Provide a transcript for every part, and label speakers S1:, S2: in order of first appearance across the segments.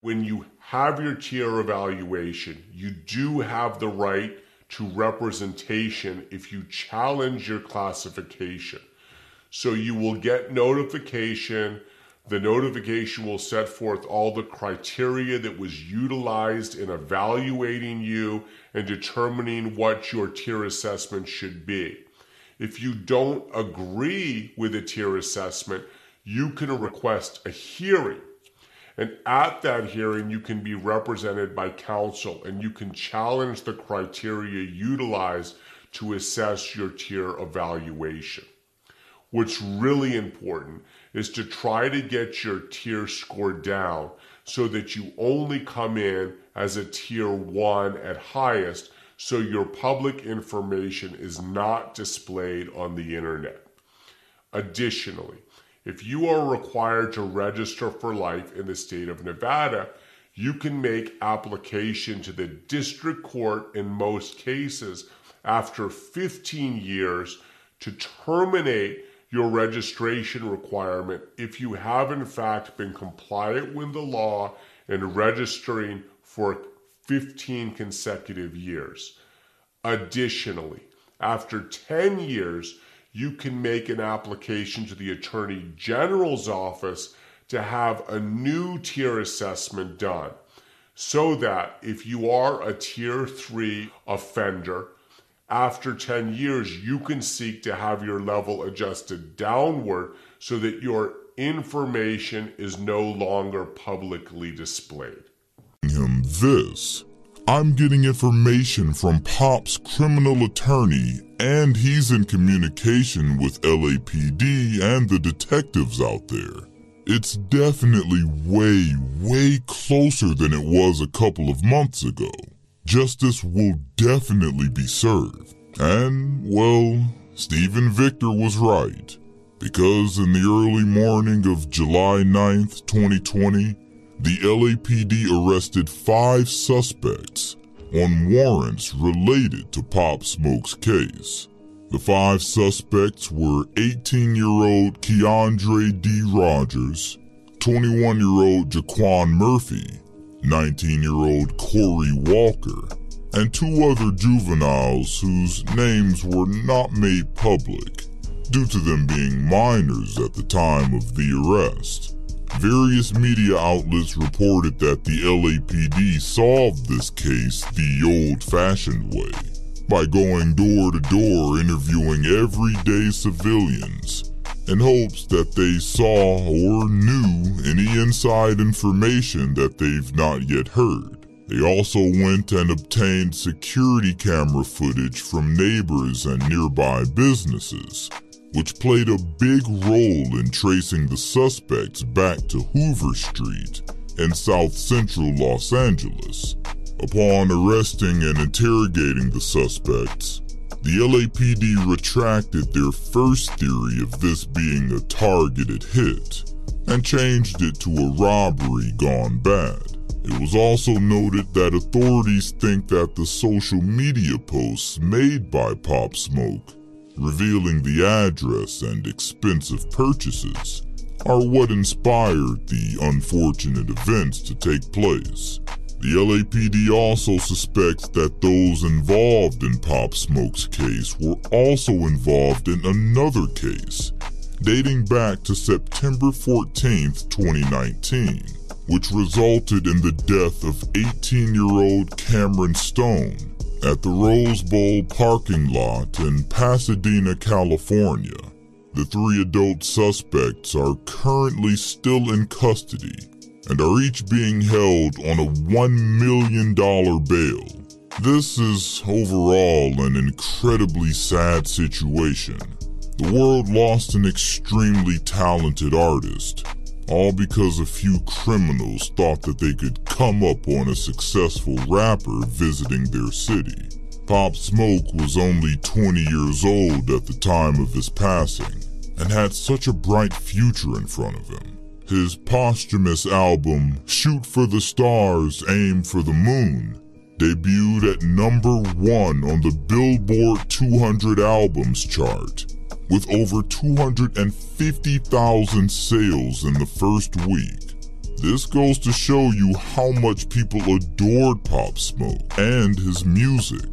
S1: When you have your tier evaluation, you do have the right to representation if you challenge your classification. So you will get notification. The notification will set forth all the criteria that was utilized in evaluating you and determining what your tier assessment should be. If you don't agree with a tier assessment, you can request a hearing. And at that hearing, you can be represented by counsel and you can challenge the criteria utilized to assess your tier evaluation. What's really important is to try to get your tier score down so that you only come in as a tier one at highest so your public information is not displayed on the internet. Additionally, if you are required to register for life in the state of Nevada, you can make application to the district court in most cases after 15 years to terminate your registration requirement if you have in fact been compliant with the law and registering for 15 consecutive years. Additionally, after 10 years, you can make an application to the Attorney General's office to have a new tier assessment done so that if you are a tier 3 offender, after 10 years, you can seek to have your level adjusted downward so that your information is no longer publicly displayed.
S2: Him this. I'm getting information from Pop's criminal attorney, and he's in communication with LAPD and the detectives out there. It's definitely way, way closer than it was a couple of months ago justice will definitely be served. And, well, Steven Victor was right. Because in the early morning of July 9th, 2020, the LAPD arrested five suspects on warrants related to Pop Smoke's case. The five suspects were 18 year old Keandre D. Rodgers, 21 year old Jaquan Murphy, 19 year old Corey Walker, and two other juveniles whose names were not made public due to them being minors at the time of the arrest. Various media outlets reported that the LAPD solved this case the old fashioned way by going door to door interviewing everyday civilians in hopes that they saw or knew any inside information that they've not yet heard. They also went and obtained security camera footage from neighbors and nearby businesses, which played a big role in tracing the suspects back to Hoover Street in south central Los Angeles. Upon arresting and interrogating the suspects, the LAPD retracted their first theory of this being a targeted hit and changed it to a robbery gone bad. It was also noted that authorities think that the social media posts made by Pop Smoke, revealing the address and expensive purchases, are what inspired the unfortunate events to take place. The LAPD also suspects that those involved in Pop Smoke's case were also involved in another case, dating back to September 14, 2019, which resulted in the death of 18 year old Cameron Stone at the Rose Bowl parking lot in Pasadena, California. The three adult suspects are currently still in custody and are each being held on a $1 million bail. This is overall an incredibly sad situation. The world lost an extremely talented artist, all because a few criminals thought that they could come up on a successful rapper visiting their city. Pop Smoke was only 20 years old at the time of his passing and had such a bright future in front of him. His posthumous album, Shoot for the Stars, Aim for the Moon, debuted at number one on the Billboard 200 Albums chart, with over 250,000 sales in the first week. This goes to show you how much people adored Pop Smoke and his music.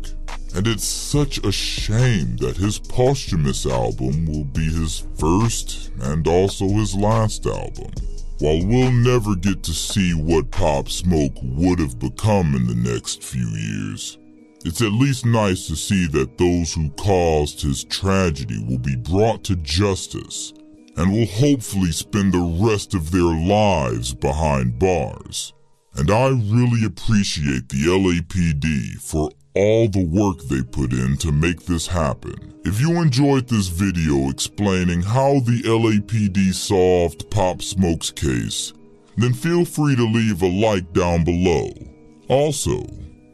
S2: And it's such a shame that his posthumous album will be his first and also his last album. While we'll never get to see what Pop Smoke would have become in the next few years, it's at least nice to see that those who caused his tragedy will be brought to justice and will hopefully spend the rest of their lives behind bars. And I really appreciate the LAPD for all the work they put in to make this happen. If you enjoyed this video explaining how the LAPD solved Pop Smoke's case, then feel free to leave a like down below. Also,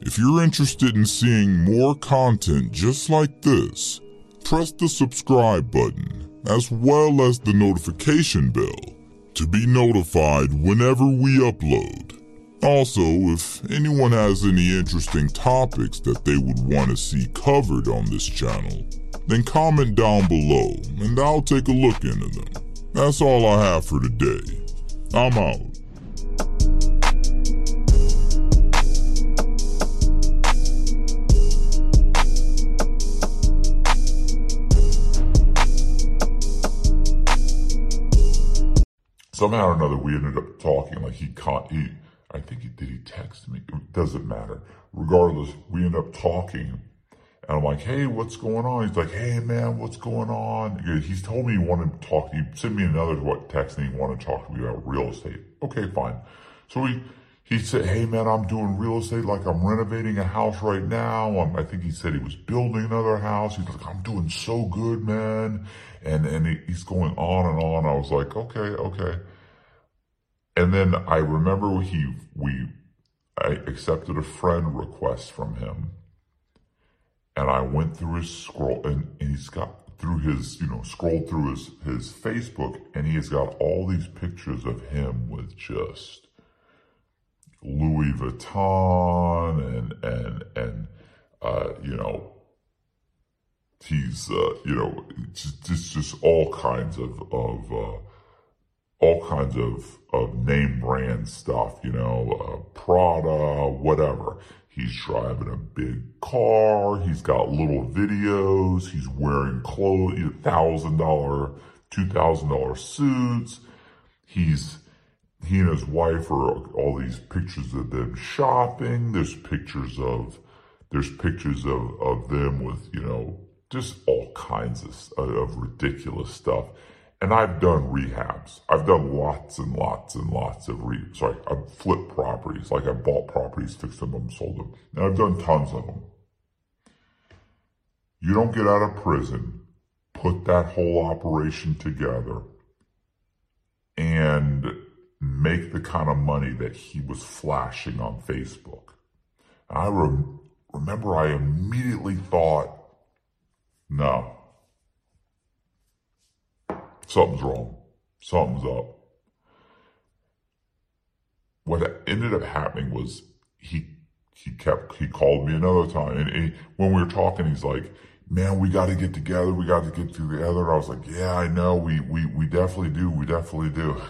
S2: if you're interested in seeing more content just like this, press the subscribe button as well as the notification bell to be notified whenever we upload. Also, if anyone has any interesting topics that they would want to see covered on this channel, then comment down below and I'll take a look into them. That's all I have for today. I'm out.
S3: Somehow or another we ended up talking like he caught he i think he did he text me? It doesn't matter. Regardless we end up talking and i'm like hey what's going on? He's like hey man what's going on? He's told me he wanted to talk he sent me another what text and he wanted to talk to me about real estate. Okay fine. So he he said hey man i'm doing real estate like i'm renovating a house right now. I'm, i think he said he was building another house. He's like i'm doing so good man. And and he, he's going on and on. I was like okay okay and then I remember he we I accepted a friend request from him. And I went through his scroll and, and he's got through his, you know, scrolled through his, his Facebook and he has got all these pictures of him with just Louis Vuitton and, and, and, uh, you know, he's, uh, you know, just, just, just all kinds of, of, uh, all kinds of, of name brand stuff, you know, uh, Prada, whatever. He's driving a big car. He's got little videos. He's wearing clothes, thousand dollar, two thousand dollar suits. He's he and his wife are all these pictures of them shopping. There's pictures of there's pictures of of them with you know just all kinds of of ridiculous stuff. And I've done rehabs. I've done lots and lots and lots of re, sorry, I've flipped properties. Like I bought properties, fixed them and sold them. And I've done tons of them. You don't get out of prison, put that whole operation together, and make the kind of money that he was flashing on Facebook. And I rem- remember I immediately thought, no, something's wrong. Something's up. What ended up happening was he he kept he called me another time, and, and when we were talking, he's like, "Man, we got to get together. We got to get together." I was like, "Yeah, I know. We we we definitely do. We definitely do."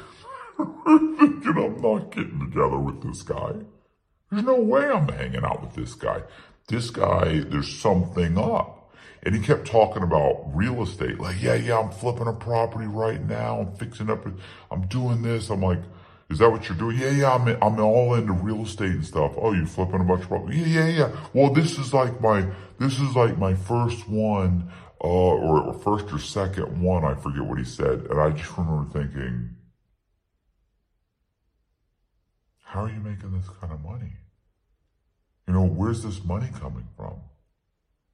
S3: thinking I'm not getting together with this guy. There's no way I'm hanging out with this guy. This guy, there's something up. And he kept talking about real estate. Like, yeah, yeah, I'm flipping a property right now. I'm fixing up, I'm doing this. I'm like, is that what you're doing? Yeah, yeah, I'm, I'm all into real estate and stuff. Oh, you're flipping a bunch of property? Yeah, yeah, yeah. Well, this is like my, this is like my first one, uh, or, or first or second one. I forget what he said. And I just remember thinking, how are you making this kind of money? You know, where's this money coming from?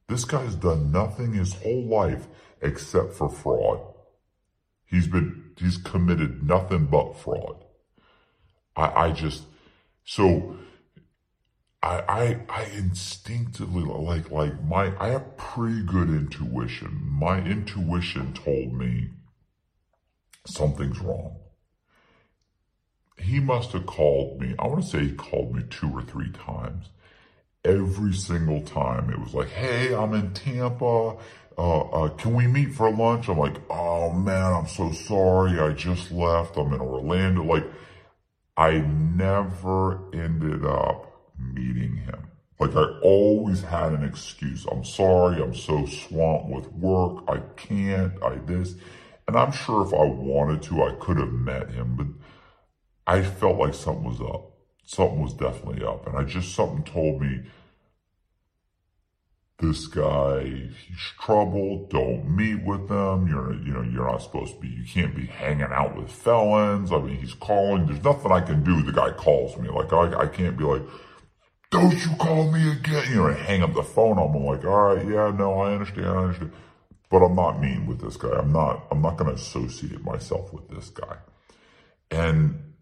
S3: This guy's done nothing his whole life except for fraud. He's been, he's committed nothing but fraud. I, I just, so I, I, I instinctively like, like my, I have pretty good intuition. My intuition told me something's wrong. He must have called me. I want to say he called me two or three times every single time. It was like, hey, I'm in Tampa. Uh, uh, can we meet for lunch? I'm like, oh man, I'm so sorry. I just left. I'm in Orlando. Like, I never ended up meeting him. Like I always had an excuse. I'm sorry. I'm so swamped with work. I can't. I this. And I'm sure if I wanted to, I could have met him, but I felt like something was up. Something was definitely up. And I just, something told me, this guy, he's trouble. Don't meet with them You're, you know, you're not supposed to be, you can't be hanging out with felons. I mean, he's calling. There's nothing I can do. The guy calls me. Like, I, I can't be like, don't you call me again? You know, hang up the phone on him. I'm like, all right, yeah, no, I understand, I understand. But I'm not mean with this guy. I'm not, I'm not going to associate myself with this guy. And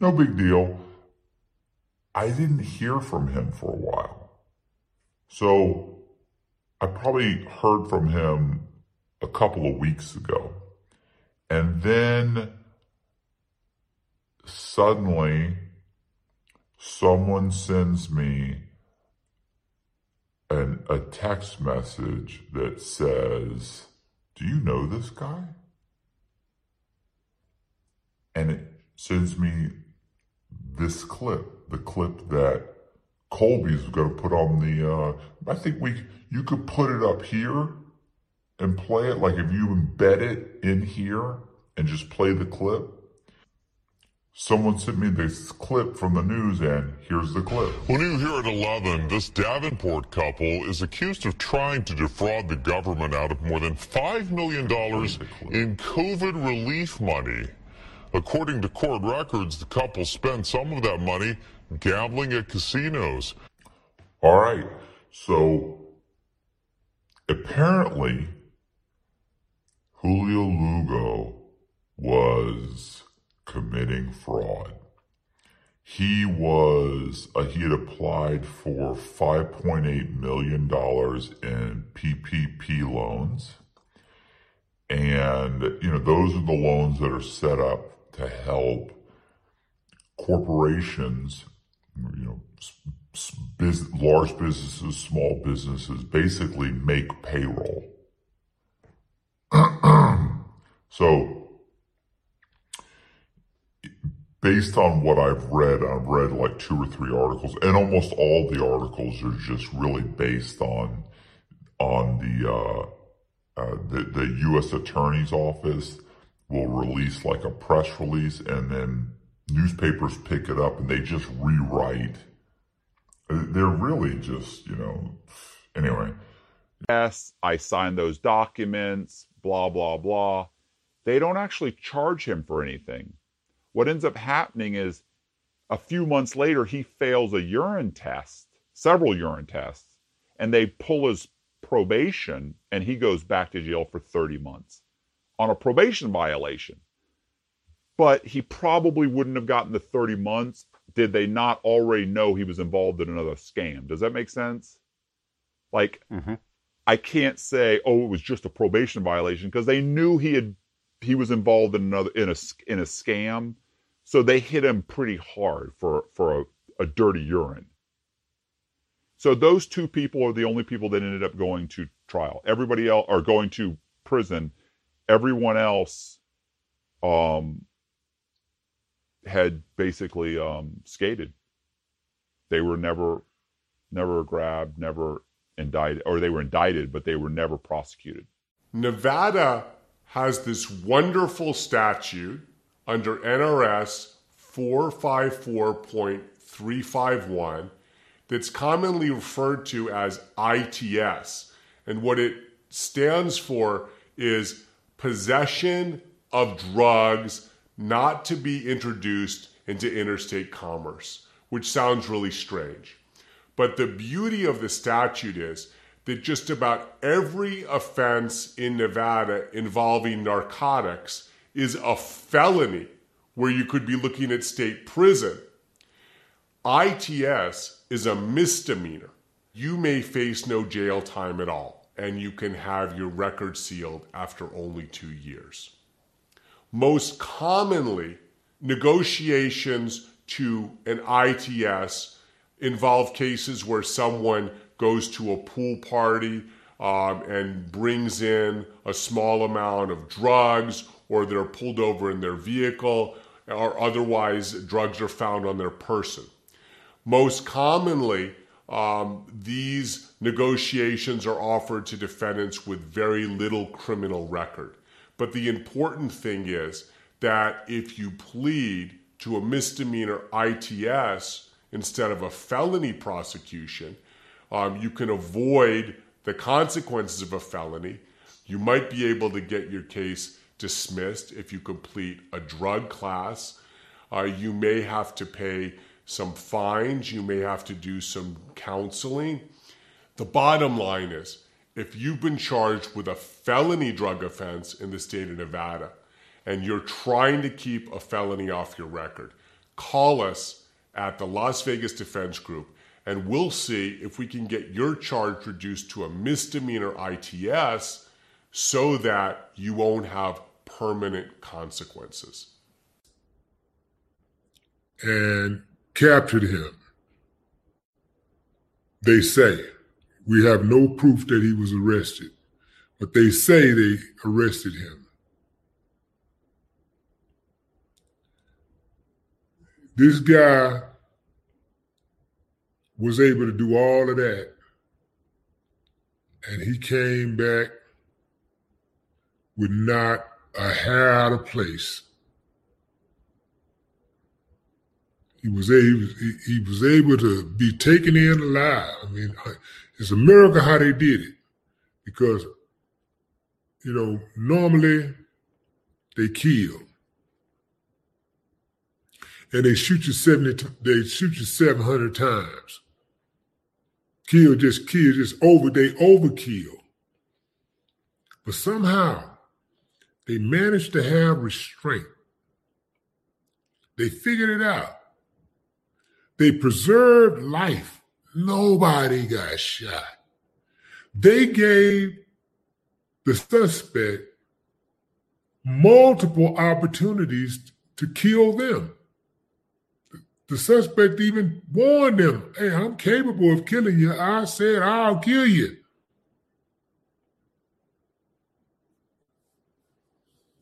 S3: no big deal. I didn't hear from him for a while. So I probably heard from him a couple of weeks ago. And then suddenly someone sends me an, a text message that says, Do you know this guy? And it sends me this clip, the clip that Colby's going to put on the. Uh, I think we you could put it up here and play it. Like if you embed it in here and just play the clip. Someone sent me this clip from the news, and here's the clip.
S2: When you hear at 11, this Davenport couple is accused of trying to defraud the government out of more than $5 million in COVID relief money. According to court records, the couple spent some of that money gambling at casinos.
S3: All right. So apparently, Julio Lugo was committing fraud. He was, uh, he had applied for $5.8 million in PPP loans. And, you know, those are the loans that are set up to help corporations, you know, biz, large businesses, small businesses, basically make payroll. so, based on what I've read, I've read like two or three articles, and almost all the articles are just really based on on the uh, uh, the, the U.S. Attorney's Office will release like a press release and then newspapers pick it up and they just rewrite. Uh, they're really just, you know, anyway.
S4: Yes, I signed those documents, blah, blah, blah. They don't actually charge him for anything. What ends up happening is a few months later, he fails a urine test, several urine tests, and they pull his probation and he goes back to jail for 30 months on a probation violation. But he probably wouldn't have gotten the 30 months did they not already know he was involved in another scam. Does that make sense? Like, mm-hmm. I can't say, oh, it was just a probation violation because they knew he had he was involved in another in a in a scam, so they hit him pretty hard for for a, a dirty urine. So those two people are the only people that ended up going to trial. Everybody else are going to prison everyone else um, had basically um, skated. They were never, never grabbed, never indicted, or they were indicted, but they were never prosecuted.
S1: Nevada has this wonderful statute under NRS 454.351 that's commonly referred to as ITS. And what it stands for is possession of drugs not to be introduced into interstate commerce, which sounds really strange. But the beauty of the statute is that just about every offense in Nevada involving narcotics is a felony where you could be looking at state prison. ITS is a misdemeanor. You may face no jail time at all and you can have your record sealed after only two years. Most commonly, negotiations to an ITS involve cases where someone goes to a pool party um, and brings in a small amount of drugs, or they're pulled over in their vehicle or otherwise drugs are found on their person. Most commonly, um, these negotiations are offered to defendants with very little criminal record. But the important thing is that if you plead to a misdemeanor ITS instead of a felony prosecution, um, you can avoid the consequences of a felony. You might be able to get your case dismissed if you complete a drug class. Uh, you may have to pay some fines, you may have to do some counseling. The bottom line is if you've been charged with a felony drug offense in the state of Nevada and you're trying to keep a felony off your record, call us at the Las Vegas Defense Group and we'll see if we can get your charge reduced to a misdemeanor ITS so that you won't have permanent consequences.
S5: And captured him. They say. We have no proof that he was arrested, but they say they arrested him. This guy was able to do all of that, and he came back with not a hair out of place. He was, able, he, he was able to be taken in alive. I mean, it's a miracle how they did it because, you know, normally they kill. And they shoot you 70, they shoot you 700 times. Kill, just kill, just over, they overkill. But somehow they managed to have restraint. They figured it out. They preserved life Nobody got shot. They gave the suspect multiple opportunities to kill them. The suspect even warned them, hey, I'm capable of killing you. I said I'll kill you.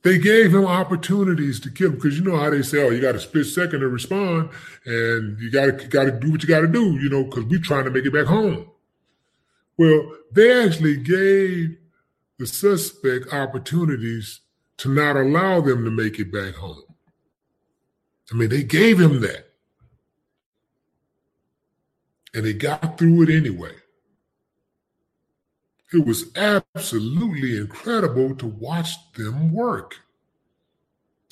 S5: They gave him opportunities to kill him because you know how they say, oh, you got a split second to respond, and you got to got to do what you got to do, you know, because we're trying to make it back home. Well, they actually gave the suspect opportunities to not allow them to make it back home. I mean, they gave him that. And they got through it anyway. It was absolutely incredible to watch them work.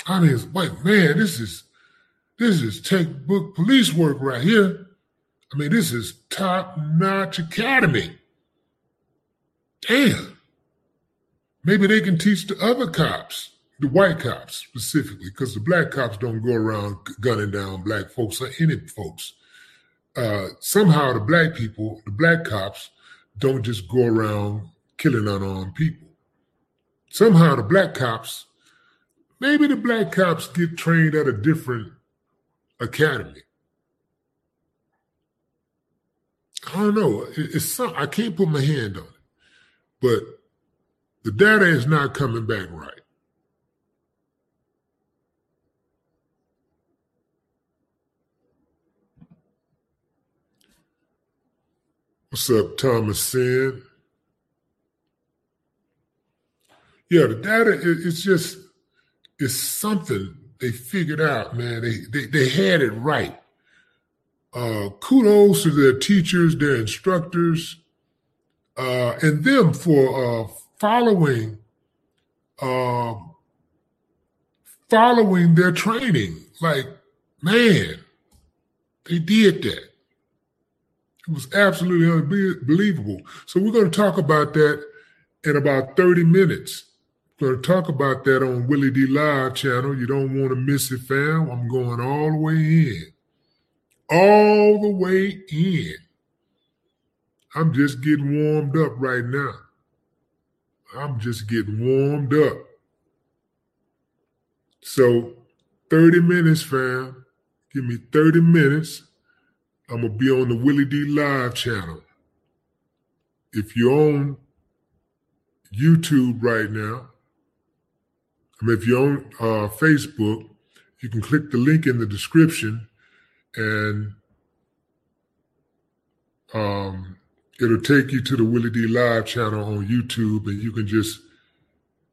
S5: I mean, it's like, man, this is this is textbook police work right here. I mean, this is top-notch academy. Damn. Maybe they can teach the other cops, the white cops specifically, because the black cops don't go around gunning down black folks or any folks. Uh, somehow the black people, the black cops, don't just go around killing unarmed people. Somehow the black cops, maybe the black cops get trained at a different academy. I don't know. It's some, I can't put my hand on it, but the data is not coming back right. What's up, Thomas Sin? Yeah, the data it's just it's something they figured out, man. They they, they had it right. Uh, kudos to their teachers, their instructors, uh, and them for uh, following uh, following their training. Like, man, they did that. It was absolutely unbelievable. So we're going to talk about that in about 30 minutes. We're going to talk about that on Willie D Live channel. You don't want to miss it, fam. I'm going all the way in. All the way in. I'm just getting warmed up right now. I'm just getting warmed up. So 30 minutes, fam. Give me 30 minutes. I'm gonna be on the Willie D Live channel. If you're on YouTube right now, I mean, if you're on uh, Facebook, you can click the link in the description and um, it'll take you to the Willie D Live channel on YouTube, and you can just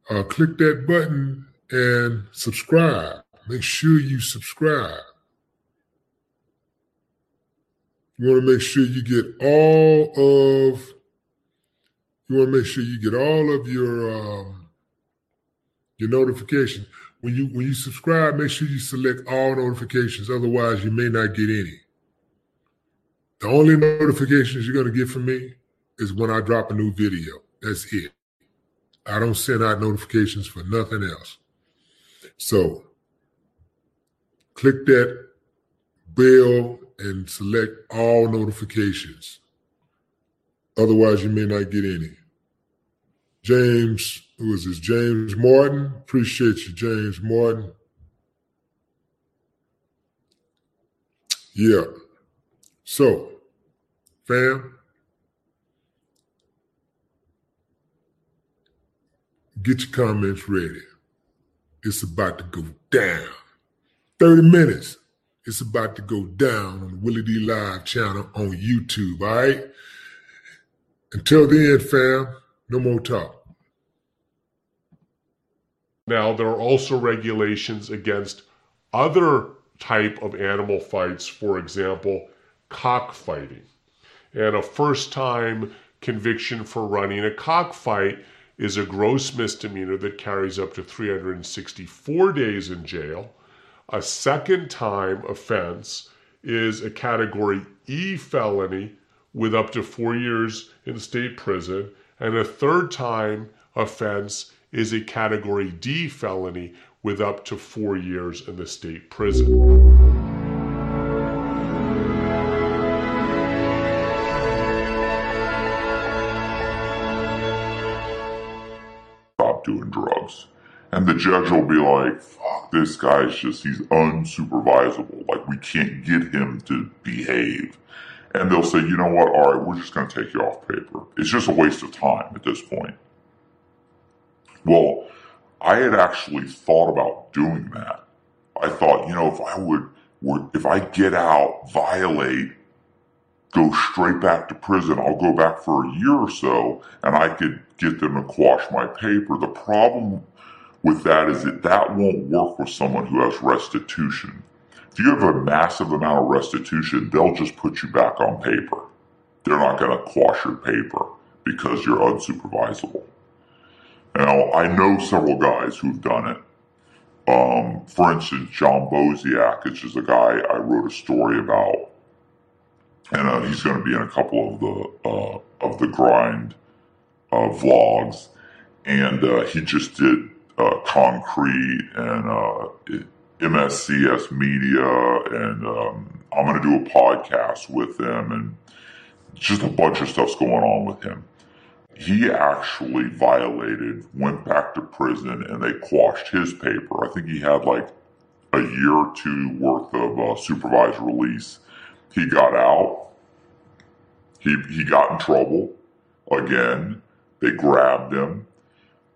S5: uh, click that button and subscribe. Make sure you subscribe. You want to make sure you get all of. You want to make sure you get all of your um, your notifications. When you when you subscribe, make sure you select all notifications. Otherwise, you may not get any. The only notifications you're going to get from me is when I drop a new video. That's it. I don't send out notifications for nothing else. So click that bell and select all notifications. Otherwise, you may not get any. James, who is this? James Martin. Appreciate you, James Martin. Yeah. So, fam, get your comments ready. It's about to go down. 30 minutes. It's about to go down on the Willie D Live channel on YouTube, all right? Until then, fam, no more talk.
S1: Now, there are also regulations against other type of animal fights, for example, cockfighting. And a first time conviction for running a cockfight is a gross misdemeanor that carries up to 364 days in jail a second time offense is a category E felony with up to four years in state prison. And a third time offense is a category D felony with up to four years in the state prison.
S3: Stop doing drugs. And the judge will be like, this guy's just, he's unsupervisable. Like, we can't get him to behave. And they'll say, you know what? All right, we're just going to take you off paper. It's just a waste of time at this point. Well, I had actually thought about doing that. I thought, you know, if I would, would if I get out, violate, go straight back to prison, I'll go back for a year or so and I could get them to quash my paper. The problem with that is that that won't work with someone who has restitution. If you have a massive amount of restitution, they'll just put you back on paper. They're not going to quash your paper because you're unsupervisable. Now, I know several guys who've done it. Um, for instance, John Boziak, which is a guy I wrote a story about, and uh, he's going to be in a couple of the uh, of the grind uh, vlogs, and uh, he just did uh, Concrete and uh, MSCS Media, and um, I'm going to do a podcast with them, and just a bunch of stuff's going on with him. He actually violated, went back to prison, and they quashed his paper. I think he had like a year or two worth of uh, supervised release. He got out. He he got in trouble again. They grabbed him.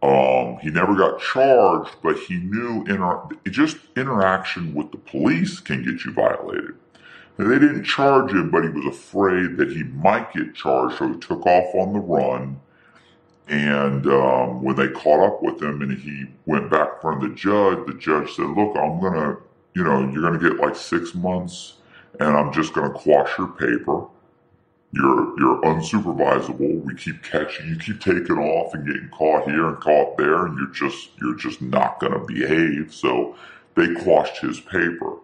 S3: Um, he never got charged, but he knew inter- just interaction with the police can get you violated. They didn't charge him, but he was afraid that he might get charged, so he took off on the run. And um, when they caught up with him and he went back in front of the judge, the judge said, Look, I'm going to, you know, you're going to get like six months and I'm just going to quash your paper. You're you're unsupervisable. We keep catching you, keep taking off and getting caught here and caught there, and you're just you're just not to behave. So they quashed his paper.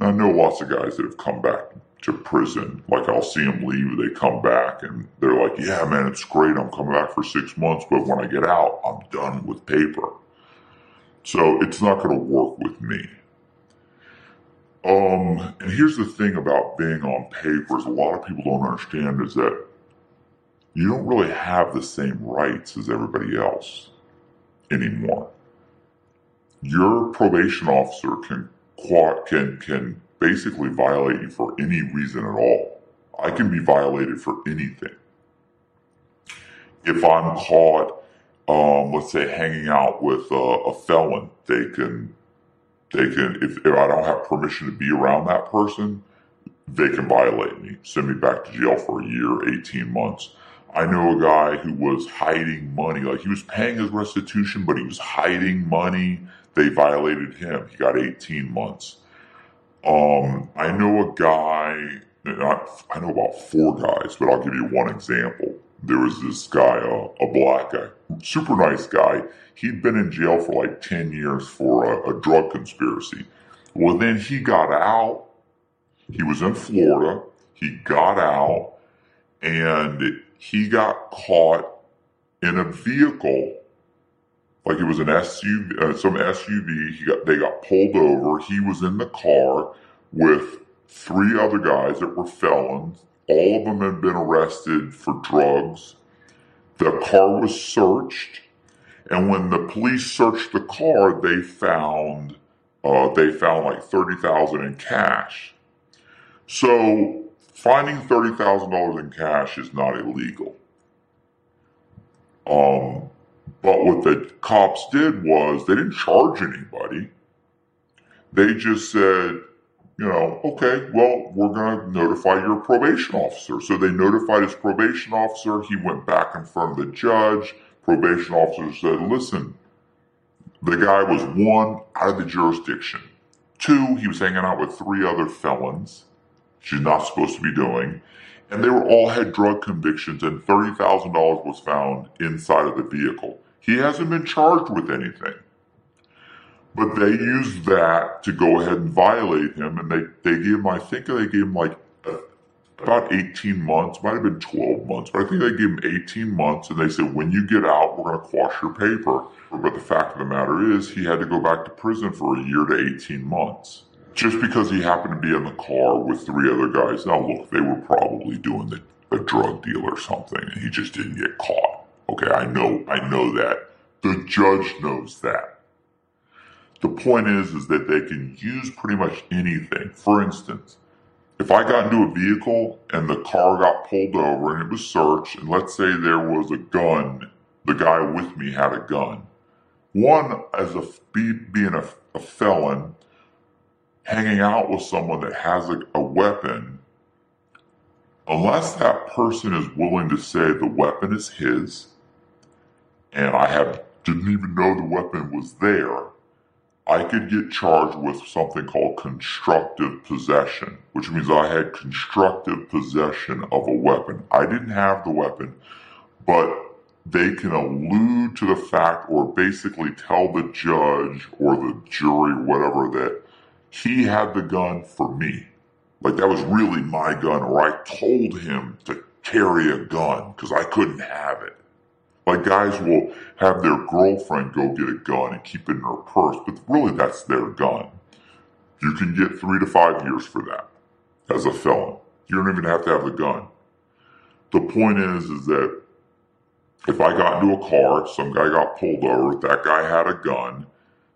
S3: I know lots of guys that have come back to prison. Like I'll see them leave, they come back, and they're like, "Yeah, man, it's great. I'm coming back for six months, but when I get out, I'm done with paper." So it's not going to work with me. Um, and here's the thing about being on papers, a lot of people don't understand is that you don't really have the same rights as everybody else anymore. Your probation officer can can can basically violate you for any reason at all. I can be violated for anything. If I'm caught, um, let's say, hanging out with a, a felon, they can they can, if, if I don't have permission to be around that person, they can violate me, send me back to jail for a year, 18 months. I know a guy who was hiding money, like he was paying his restitution, but he was hiding money. They violated him. He got 18 months. Um, I know a guy, I know about four guys, but I'll give you one example. There was this guy, uh, a black guy, super nice guy. He'd been in jail for like 10 years for a, a drug conspiracy. Well, then he got out. He was in Florida. He got out and he got caught in a vehicle like it was an SUV, uh, some SUV. He got they got pulled over. He was in the car with three other guys that were felons. All of them had been arrested for drugs. The car was searched, and when the police searched the car, they found uh, they found like thirty thousand in cash. So finding thirty thousand dollars in cash is not illegal. Um, but what the cops did was they didn't charge anybody. They just said, you know, okay, well, we're going to notify your probation officer. So they notified his probation officer. He went back in front of the judge. Probation officer said, listen, the guy was one, out of the jurisdiction. Two, he was hanging out with three other felons. She's not supposed to be doing and they were all had drug convictions and $30,000 was found inside of the vehicle. He hasn't been charged with anything. But they used that to go ahead and violate him, and they, they gave him, I think they gave him like uh, about 18 months, might have been 12 months, but I think they gave him 18 months, and they said, when you get out, we're going to quash your paper. But the fact of the matter is, he had to go back to prison for a year to 18 months just because he happened to be in the car with three other guys. Now, look, they were probably doing the, a drug deal or something, and he just didn't get caught. Okay, I know, I know that. The judge knows that. The point is, is that they can use pretty much anything. For instance, if I got into a vehicle and the car got pulled over and it was searched, and let's say there was a gun, the guy with me had a gun. One, as a be, being a, a felon, hanging out with someone that has a, a weapon, unless that person is willing to say the weapon is his, and I have didn't even know the weapon was there, I could get charged with something called constructive possession, which means I had constructive possession of a weapon. I didn't have the weapon, but they can allude to the fact or basically tell the judge or the jury, whatever, that he had the gun for me. Like that was really my gun, or I told him to carry a gun because I couldn't have it. Like guys will have their girlfriend go get a gun and keep it in her purse, but really that's their gun. You can get three to five years for that as a felon. You don't even have to have the gun. The point is, is that if I got into a car, some guy got pulled over, that guy had a gun,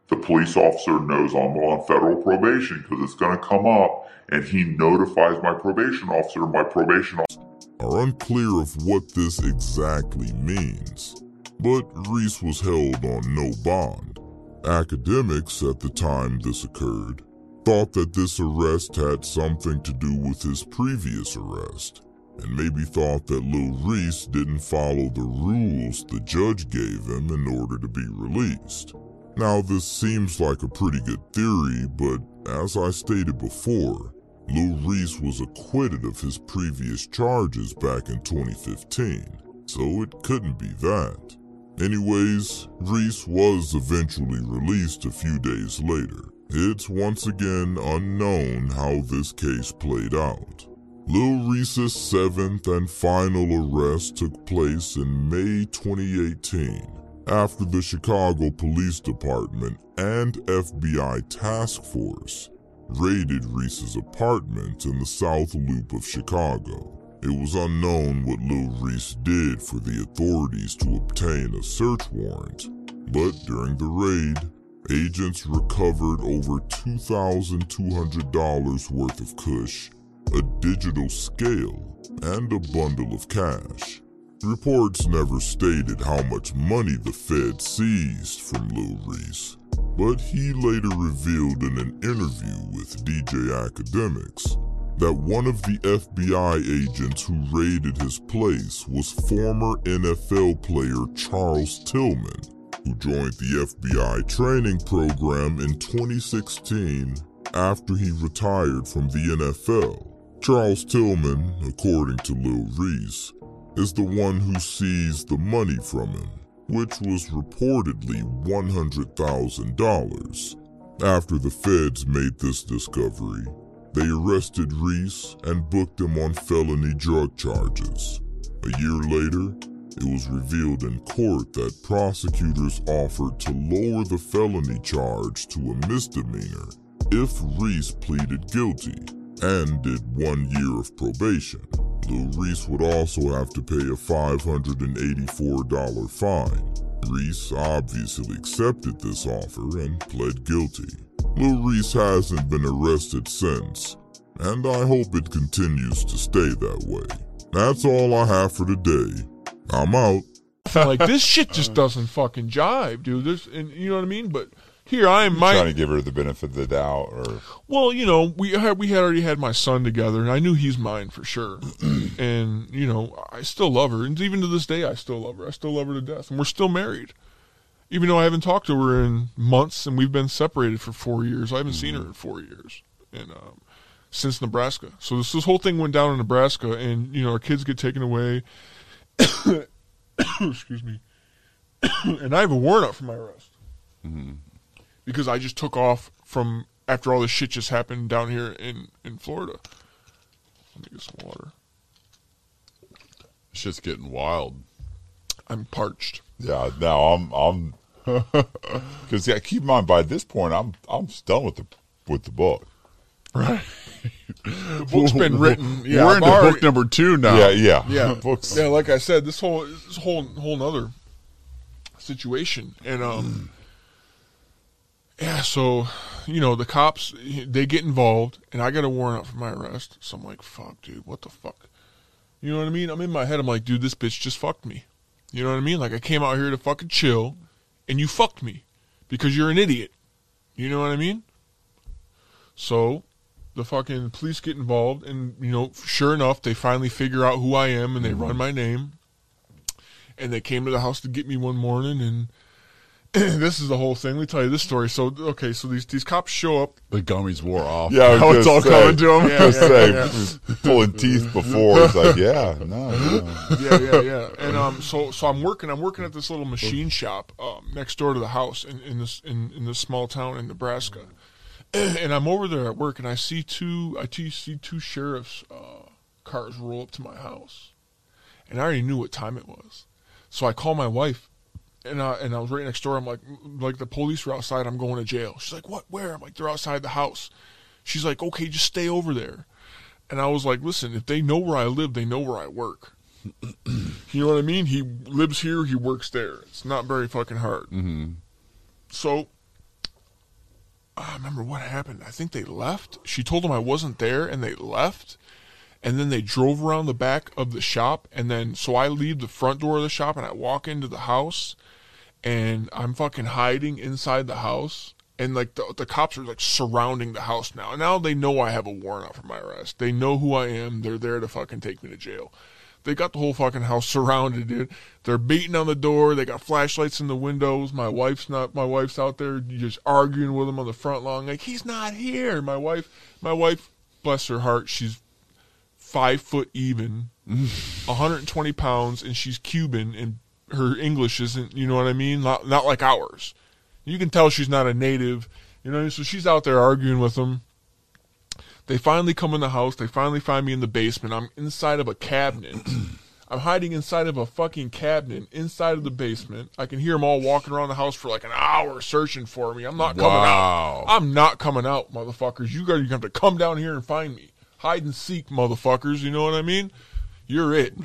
S3: the police officer knows I'm on federal probation because it's going to come up and he notifies my probation officer. My probation officer
S2: are unclear of what this exactly means, but Reese was held on no bond. Akademiks at the time this occurred thought that this arrest had something to do with his previous arrest, and maybe thought that Lil Reese didn't follow the rules the judge gave him in order to be released. Now, this seems like a pretty good theory, but as I stated before, Lil Reese was acquitted of his previous charges back in 2015, so it couldn't be that. Anyways, Reese was eventually released a few days later. It's once again unknown how this case played out. Lil Reese's seventh and final arrest took place in May 2018 after the Chicago Police Department and FBI task force raided Reese's apartment in the South Loop of Chicago. It was unknown what Lil Reese did for the authorities to obtain a search warrant, but during the raid, agents recovered over $2,200 worth of kush, a digital scale, and a bundle of cash. Reports never stated how much money the Fed seized from Lil Reese, but he later revealed in an interview with DJ Akademiks that one of the FBI agents who raided his place was former NFL player Charles Tillman, who joined the FBI training program in 2016 after he retired from the NFL. Charles Tillman, according to Lil Reese, is the one who seized the money from him, which was reportedly $100,000. After the feds made this discovery, they arrested Reese and booked him on felony drug charges. A year later, it was revealed in court that prosecutors offered to lower the felony charge to a misdemeanor if Reese pleaded guilty and did one year of probation. Lil Reese would also have to pay a $584 fine. Reese obviously accepted this offer and pled guilty. Lil Reese hasn't been arrested since, and I hope it continues to stay that way. That's all I have for today. I'm out.
S6: like this shit just doesn't fucking jive, dude. This, and you know what I mean. But here I am, my
S4: Trying to give her the benefit of the doubt, or
S6: well, you know, we had we had already had my son together, and I knew he's mine for sure. and you know, I still love her, and even to this day, I still love her. I still love her to death, and we're still married. Even though I haven't talked to her in months, and we've been separated for four years, I haven't seen her in four years, and um, since Nebraska. So this this whole thing went down in Nebraska, and you know, our kids get taken away. Excuse me. and I have a warrant out for my arrest because I just took off from after all this shit just happened down here in in Florida. Let me get some water.
S7: Shit's getting wild.
S6: I'm parched.
S4: yeah. Now I'm I'm because yeah. Keep in mind, by this point, I'm I'm done with the with the book.
S6: Right. the book's been written. Yeah,
S7: We're into
S6: already-
S7: book number two now.
S4: Yeah, yeah,
S6: Yeah,
S4: Books.
S6: Yeah, like I said, this whole this whole whole other situation, and um, yeah. So, you know, the cops they get involved, and I got a warrant out for my arrest. So I'm like, fuck, dude, what the fuck? You know what I mean? I'm in my head. I'm like, dude, this bitch just fucked me. You know what I mean? Like I came out here to fucking chill, and you fucked me because you're an idiot. You know what I mean? So the fucking police get involved, and you know, sure enough, they finally figure out who I am, and they mm-hmm. run my name. And they came to the house to get me one morning, and this is the whole thing. Let me tell you this story. So, okay, so these these cops show up.
S7: The gummies wore off.
S4: Yeah, was
S7: it's all
S4: say.
S7: coming to him.
S6: Yeah,
S4: Just
S6: yeah,
S4: say,
S6: yeah.
S4: pulling teeth before. It's like, yeah, no, no.
S6: yeah, yeah, yeah. And um, so so I'm working. I'm working at this little machine shop um, next door to the house in, in this in, in this small town in Nebraska. And I'm over there at work, and I see two I t- see two sheriffs uh, cars roll up to my house, and I already knew what time it was. So I call my wife, and I and I was right next door. I'm like, like the police are outside. I'm going to jail. She's like, what? Where? I'm like, they're outside the house. She's like, okay, just stay over there. And I was like, listen, if they know where I live, they know where I work. you know what I mean? He lives here, he works there. It's not very fucking hard. Mm-hmm. So, I remember what happened. I think they left. She told them I wasn't there, and they left. And then they drove around the back of the shop, and then so I leave the front door of the shop, and I walk into the house, and I'm fucking hiding inside the house. And like the, the cops are like surrounding the house now. Now they know I have a warrant out for my arrest. They know who I am. They're there to fucking take me to jail. They got the whole fucking house surrounded, dude. They're beating on the door. They got flashlights in the windows. My wife's not. My wife's out there just arguing with him on the front lawn, like he's not here. My wife, my wife, bless her heart, she's five foot even, 120 pounds, and she's Cuban, and her English isn't, you know what I mean? Not, not like ours. You can tell she's not a native, you know. So she's out there arguing with them. They finally come in the house. They finally find me in the basement. I'm inside of a cabinet. I'm hiding inside of a fucking cabinet inside of the basement. I can hear them all walking around the house for like an hour searching for me. I'm not coming
S7: Wow.
S6: out. I'm not coming out, motherfuckers. You got to have to come down here and find me. Hide and seek, motherfuckers. You know what I mean? You're it.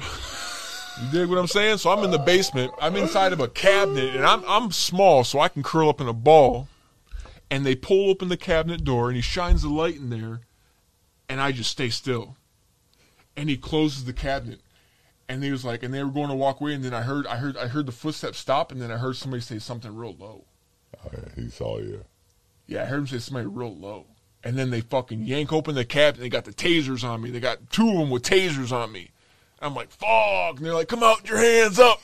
S6: You dig what I'm saying? So I'm in the basement. I'm inside of a cabinet, and I'm I'm small, so I can curl up in a ball. And they pull open the cabinet door, and he shines the light in there, and I just stay still. And he closes the cabinet, and he was like, and they were going to walk away, and then I heard, I heard, I heard the footsteps stop, and then I heard somebody say something real low.
S4: Oh, yeah, he saw you.
S6: Yeah, I heard him say somebody real low. And then they fucking yank open the cabinet. they got the tasers on me. They got two of them with tasers on me. I'm like, fog. And they're like, come out with your hands up.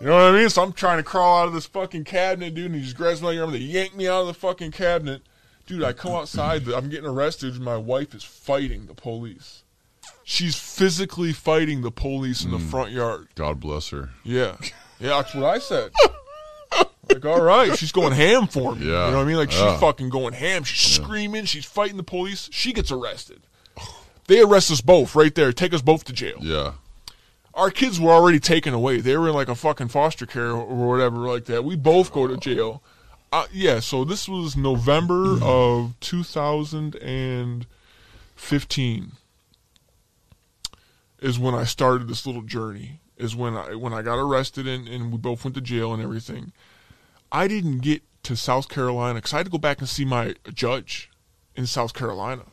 S6: You know what I mean? So I'm trying to crawl out of this fucking cabinet, dude, and he just grabs my arm. They yank me out of the fucking cabinet. Dude, I come outside. I'm getting arrested. My wife is fighting the police. She's physically fighting the police in the hmm. front yard.
S7: God bless her.
S6: Yeah. Yeah, that's what I said. like, all right, she's going ham for me.
S7: Yeah.
S6: You know what I mean? Like, she's fucking going ham. She's screaming. She's fighting the police. She gets arrested. They arrest us both right there, take us both to jail.
S7: Yeah.
S6: Our kids were already taken away. They were in like a fucking foster care or whatever like that. We both go to jail. Uh, yeah, so this was November of 2015 is when I started this little journey. Is when I when I got arrested and, and we both went to jail and everything. I didn't get to South Carolina because I had to go back and see my judge in South Carolina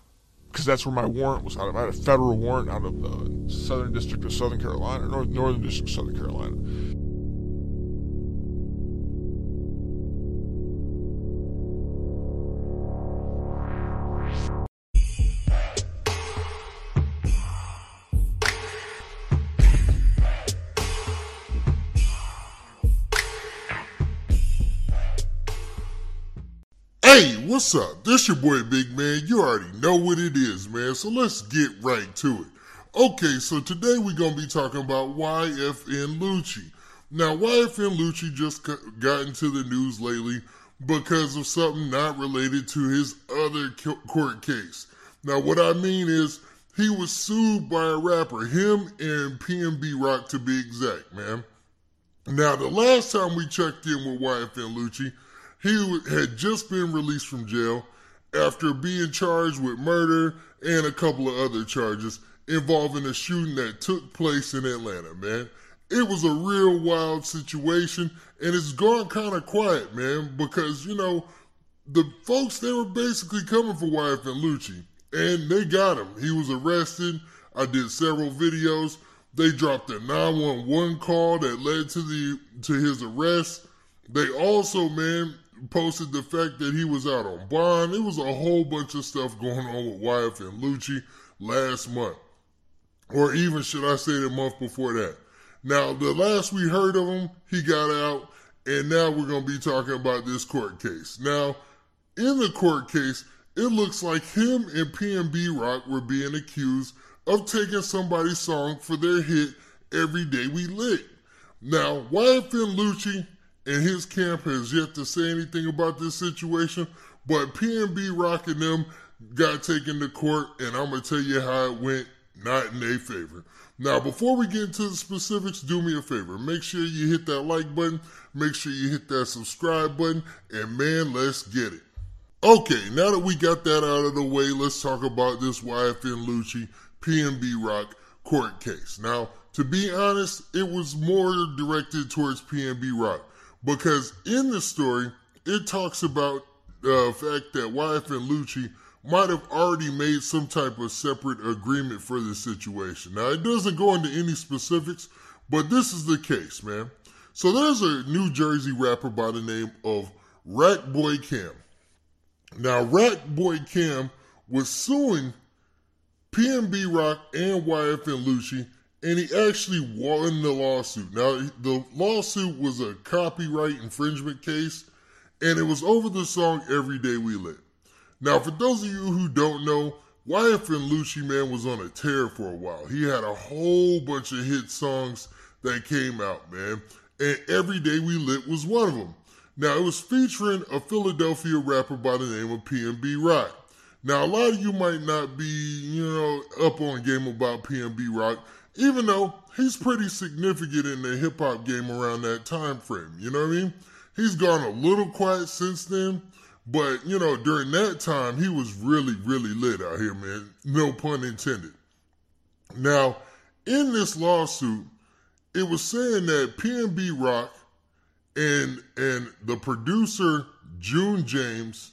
S6: because that's where my warrant was out of. I had a federal warrant out of the Southern District of Southern Carolina, North, Northern District of Southern Carolina.
S8: What's up? This your boy Big Man. You already know what it is, man. So let's get right to it. Okay, so today we're gonna be talking about YFN Lucci. Now, YFN Lucci just got into the news lately because of something not related to his other court case. Now, what I mean is he was sued by a rapper, him and PNB Rock to be exact, man. Now, the last time we checked in with YFN Lucci, he had just been released from jail after being charged with murder and a couple of other charges involving a shooting that took place in Atlanta, man. It was a real wild situation and it's gone kind of quiet, man, because, you know, the folks, they were basically coming for YFN Lucci and they got him. He was arrested. I did several videos. They dropped a 911 call that led to the to his arrest. They also, man, posted the fact that he was out on bond. It was a whole bunch of stuff going on with YFN Lucci last month. Or even should I say the month before that. Now, the last we heard of him, he got out, and now we're going to be talking about this court case. Now, in the court case, it looks like him and PNB Rock were being accused of taking somebody's song for their hit Every Day We Lit. Now, YFN Lucci and his camp has yet to say anything about this situation, but PNB Rock and them got taken to court, and I'm to tell you how it went, not in their favor. Now, before we get into the specifics, do me a favor. Make sure you hit that like button, make sure you hit that subscribe button, and man, let's get it. Okay, now that we got that out of the way, let's talk about this YFN Lucci PNB Rock court case. Now, to be honest, it was more directed towards PNB Rock because in the story, it talks about the fact that YFN Lucci might have already made some type of separate agreement for this situation. Now, it doesn't go into any specifics, but this is the case, man. So there's a New Jersey rapper by the name of Rat Boy Cam. Now, Rat Boy Cam was suing PNB Rock and YFN Lucci, and he actually won the lawsuit. Now, the lawsuit was a copyright infringement case, and it was over the song Every Day We Lit. Now, for those of you who don't know, YFN Lucci, man, was on a tear for a while. He had a whole bunch of hit songs that came out, man, and Every Day We Lit was one of them. Now, it was featuring a Philadelphia rapper by the name of PNB Rock. Now, a lot of you might not be, you know, up on game about PNB Rock, even though he's pretty significant in the hip hop game around that time frame. You know what I mean? He's gone a little quiet since then, but you know, during that time, he was really, really lit out here, man. No pun intended. Now, in this lawsuit, it was saying that PNB Rock and and the producer June James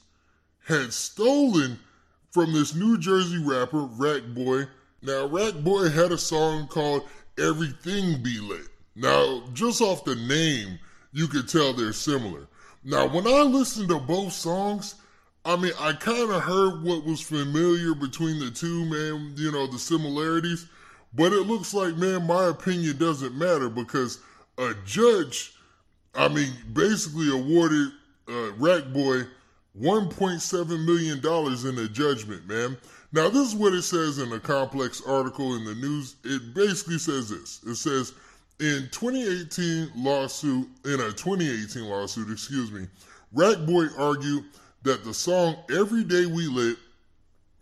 S8: had stolen from this New Jersey rapper Rack Boy. Now Rack Boy had a song called Everything Be Lit. Now, just off the name, you could tell they're similar. Now, when I listened to both songs, I mean, I kind of heard what was familiar between the two, man, you know, the similarities. But it looks like, man, my opinion doesn't matter because a judge, I mean, basically awarded uh, Rack Boy $1.7 million in a judgment, man. Now, this is what it says in a complex article in the news. It basically says this. It says, in 2018 lawsuit, in a 2018 lawsuit, excuse me, Rack Boy argued that the song Every Day We Lit,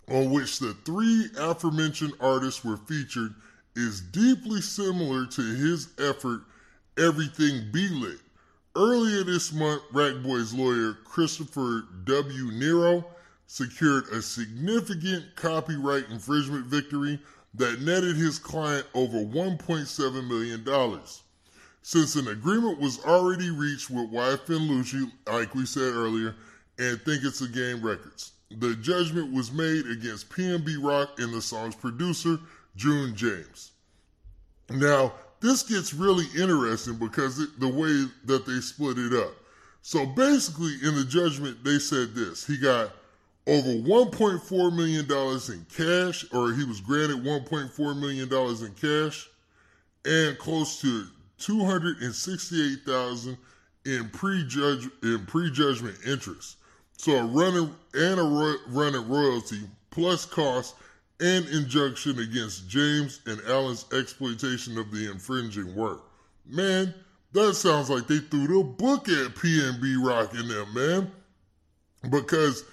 S8: on which the three aforementioned artists were featured, is deeply similar to his effort Everything Be Lit. Earlier this month, Rack Boy's lawyer, Christopher W. Nero, secured a significant copyright infringement victory that netted his client over $1.7 million. Since an agreement was already reached with YFN Lucci, like we said earlier, and Think It's a Game Records, the judgment was made against PNB Rock and the song's producer, June James. Now, this gets really interesting because it, the way that they split it up. So basically, in the judgment, they said this he got over $1.4 million in cash, or he was granted $1.4 million in cash, and close to 268000 in prejudge in prejudgment interest. So a running and a ro- running royalty plus costs and injunction against James and Allen's exploitation of the infringing work. Man, that sounds like they threw the book at PNB Rock in them, man. Because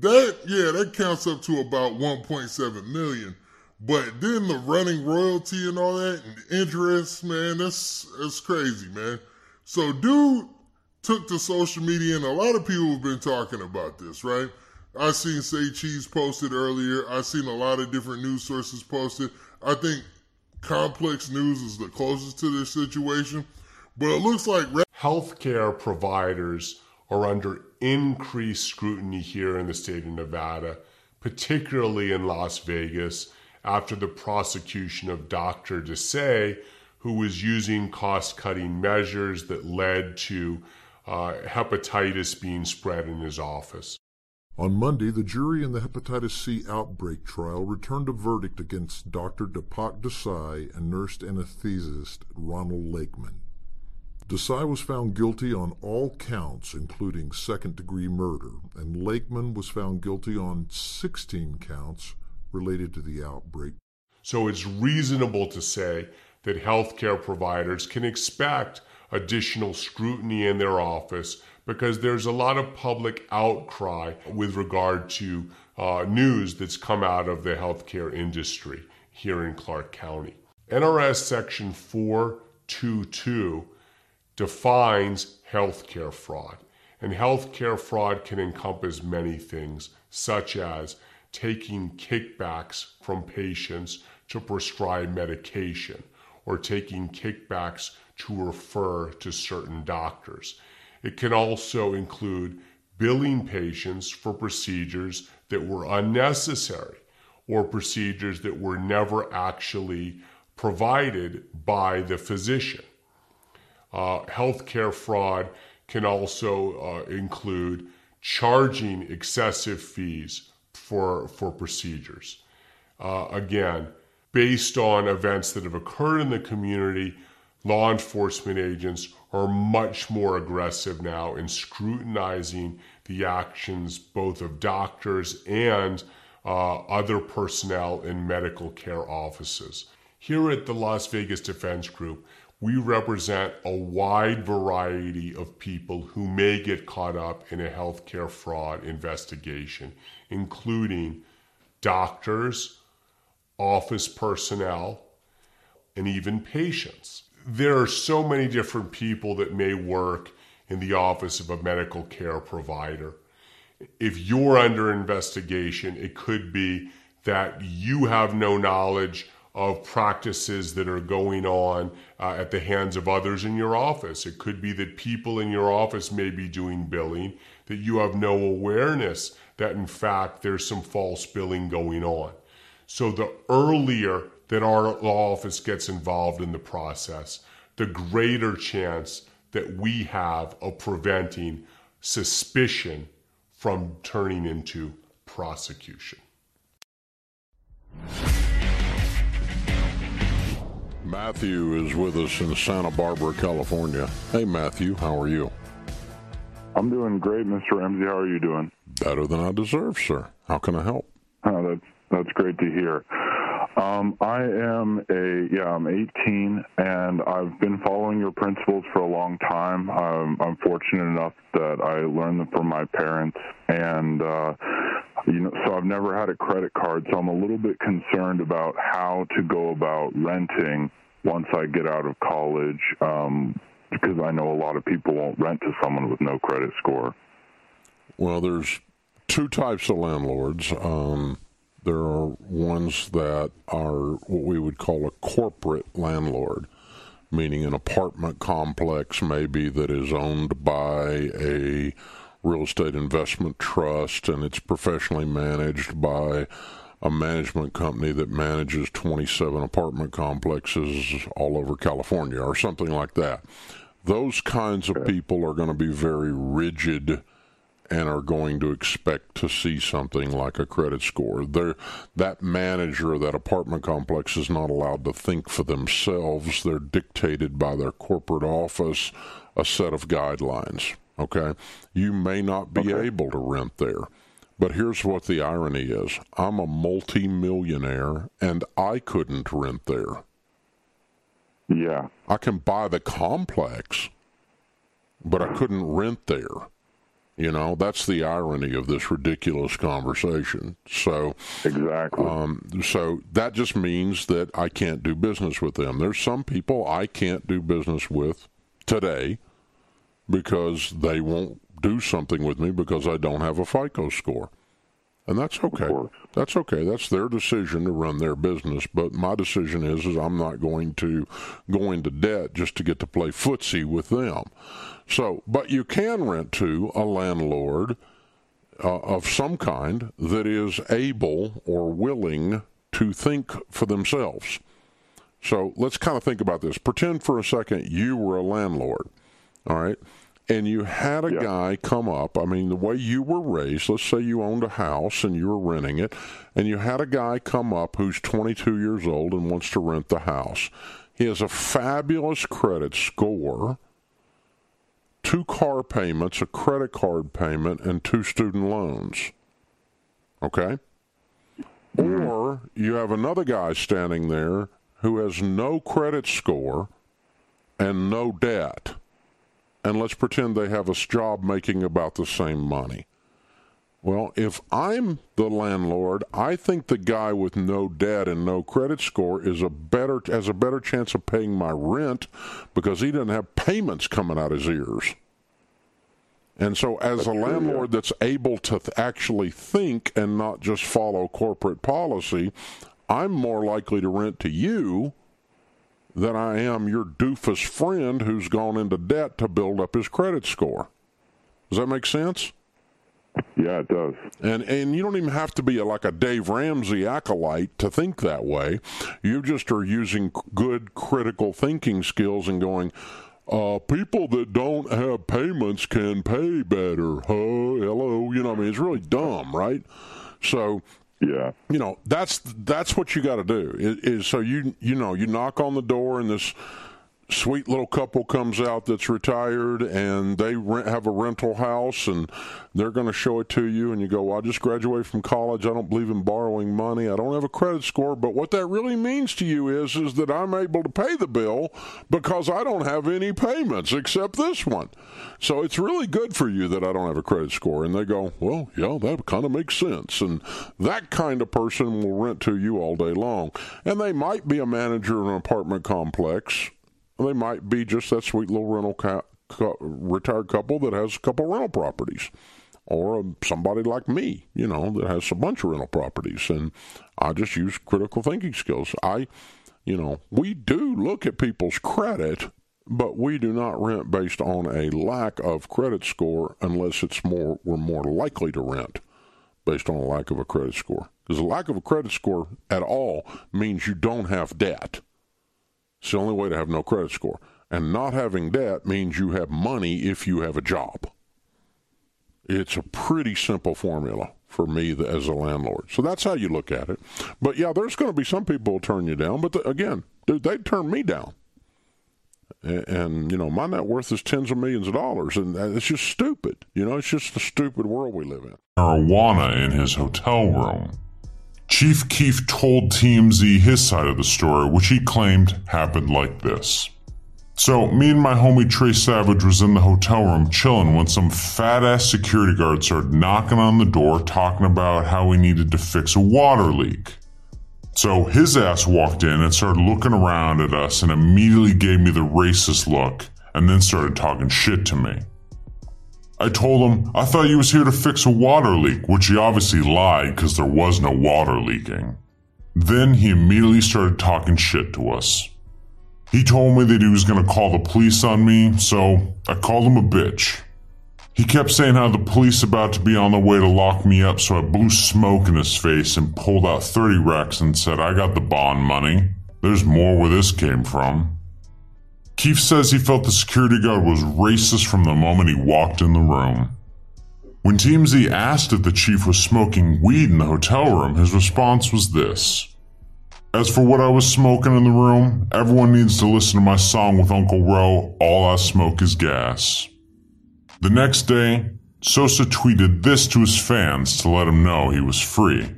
S8: that, yeah, that counts up to about 1.7 million. But then the running royalty and all that and interest, man, that's that's crazy, man. So dude took to social media and a lot of people have been talking about this, right? I seen Say Cheese posted earlier. I seen a lot of different news sources posted. I think Complex News is the closest to this situation. But it looks like
S1: healthcare providers are under increased scrutiny here in the state of Nevada, particularly in Las Vegas, after the prosecution of Dr. Desai, who was using cost cutting measures that led to uh, hepatitis being spread in his office.
S9: On Monday, the jury in the hepatitis C outbreak trial returned a verdict against Dr. Dipak Desai and nurse anesthetist Ronald Lakeman. Desai was found guilty on all counts, including second degree murder, and Lakeman was found guilty on 16 counts related to the outbreak.
S1: So it's reasonable to say that healthcare providers can expect additional scrutiny in their office because there's a lot of public outcry with regard to uh, news that's come out of the healthcare industry here in Clark County. NRS Section 422 defines healthcare fraud, and healthcare fraud can encompass many things, such as taking kickbacks from patients to prescribe medication or taking kickbacks to refer to certain doctors. It can also include billing patients for procedures that were unnecessary or procedures that were never actually provided by the physician. Uh, healthcare fraud can also uh, include charging excessive fees for, for procedures. Uh, again, based on events that have occurred in the community, law enforcement agents are much more aggressive now in scrutinizing the actions both of doctors and uh, other personnel in medical care offices. Here at the Las Vegas Defense Group, we represent a wide variety of people who may get caught up in a healthcare fraud investigation, including doctors, office personnel, and even patients there are so many different people that may work in the office of a medical care provider. If you're under investigation, it could be that you have no knowledge of practices that are going on uh, at the hands of others in your office. It could be that people in your office may be doing billing, that you have no awareness that in fact there's some false billing going on. So the earlier that our law office gets involved in the process, the greater chance that we have of preventing suspicion from turning into prosecution.
S10: Matthew is with us in Santa Barbara, California. Hey, Matthew, how are you?
S11: I'm doing great, Mr. Ramsey. How are you doing?
S10: Better than I deserve, sir. How can I help?
S11: Oh, that's that's great to hear. Um, I am a yeah, I'm 18, and I've been following your principles for a long time. Um, I'm fortunate enough that I learned them from my parents, and uh, you know, so I've never had a credit card. So I'm a little bit concerned about how to go about renting once I get out of college, um, because I know a lot of people won't rent to someone with no credit score.
S10: Well, there's two types of landlords. Um, there are ones that are what we would call a corporate landlord, meaning an apartment complex maybe that is owned by a real estate investment trust and it's professionally managed by a management company that manages 27 apartment complexes all over California or something like that. Those kinds of people are going to be very rigid and are going to expect to see something like a credit score. They're, that manager of that apartment complex is not allowed to think for themselves. They're dictated by their corporate office a set of guidelines. Okay, you may not be
S11: Okay.
S10: able to rent there. But here's what the irony is I'm a multi-millionaire and I couldn't rent there.
S11: Yeah.
S10: I can buy the complex, but I couldn't rent there. You know, that's the irony of this ridiculous conversation. So,
S11: Exactly.
S10: um, so that just means that I can't do business with them. There's some people I can't do business with today because they won't do something with me because I don't have a FICO score. And that's okay. That's okay. That's their decision to run their business. But my decision is, is I'm not going to go into debt just to get to play footsie with them. So, but you can rent to a landlord uh, of some kind that is able or willing to think for themselves. So let's kind of think about this. Pretend for a second you were a landlord, all right? And you had a
S11: Yeah.
S10: guy come up. I mean, the way you were raised, let's say you owned a house and you were renting it, and you had a guy come up who's 22 years old and wants to rent the house. He has a fabulous credit score, two car payments, a credit card payment, and two student loans. Okay? Mm-hmm. Or you have another guy standing there who has no credit score and no debt. And let's pretend they have a job making about the same money. Well, if I'm the landlord, I think the guy with no debt and no credit score is a better has a better chance of paying my rent because he doesn't have payments coming out his ears. And so, as a landlord that's able to th- actually think and not just follow corporate policy, I'm more likely to rent to you than I am your doofus friend who's gone into debt to build up his credit score. Does that make sense?
S11: Yeah, it does.
S10: And and you don't even have to be a, like a Dave Ramsey acolyte to think that way. You just are using good critical thinking skills and going, uh, people that don't have payments can pay better. Huh? Hello, you know, I mean, it's really dumb, right? So
S11: Yeah.
S10: you know that's that's what you got to do is, is so you you know you knock on the door and this sweet little couple comes out that's retired and they rent, have a rental house and they're going to show it to you and you go well, I just graduated from college. I don't believe in borrowing money. I don't have a credit score but what that really means to you is is that I'm able to pay the bill because I don't have any payments except this one. So it's really good for you that I don't have a credit score. And they go well yeah that kind of makes sense. And that kind of person will rent to you all day long. And they might be a manager in an apartment complex they might be just that sweet little rental ca- retired couple that has a couple rental properties, or um, somebody like me, you know, that has a bunch of rental properties, and I just use critical thinking skills. I, you know, we do look at people's credit, but we do not rent based on a lack of credit score unless it's more we're more likely to rent based on a lack of a credit score. Because a lack of a credit score at all means you don't have debt. It's the only way to have no credit score. And not having debt means you have money if you have a job. It's a pretty simple formula for me as a landlord. So that's how you look at it. But yeah, there's going to be some people turn you down. But the, again, dude, they turn me down. And, and, you know, my net worth is tens of millions of dollars. And uh, it's just stupid. You know, it's just the stupid world we live in.
S12: Marijuana in his hotel room. Chief Keef told TMZ his side of the story, which he claimed happened like this. So, me and my homie Trey Savage was in the hotel room chilling when some fat ass security guard started knocking on the door talking about how we needed to fix a water leak. So his ass walked in and started looking around at us and immediately gave me the racist look and then started talking shit to me. I told him I thought you was here to fix a water leak, which he obviously lied because there was no water leaking. Then he immediately started talking shit to us. He told me that he was going to call the police on me, so I called him a bitch. He kept saying how the police about to be on the way to lock me up, so I blew smoke in his face and pulled out 30 racks and said, I got the bond money. There's more where this came from. Keef says he felt the security guard was racist from the moment he walked in the room. When TMZ asked if the chief was smoking weed in the hotel room, his response was this. As for what I was smoking in the room, everyone needs to listen to my song with Uncle Ro, All I Smoke is Gas. The next day, Sosa tweeted this to his fans to let him know he was free.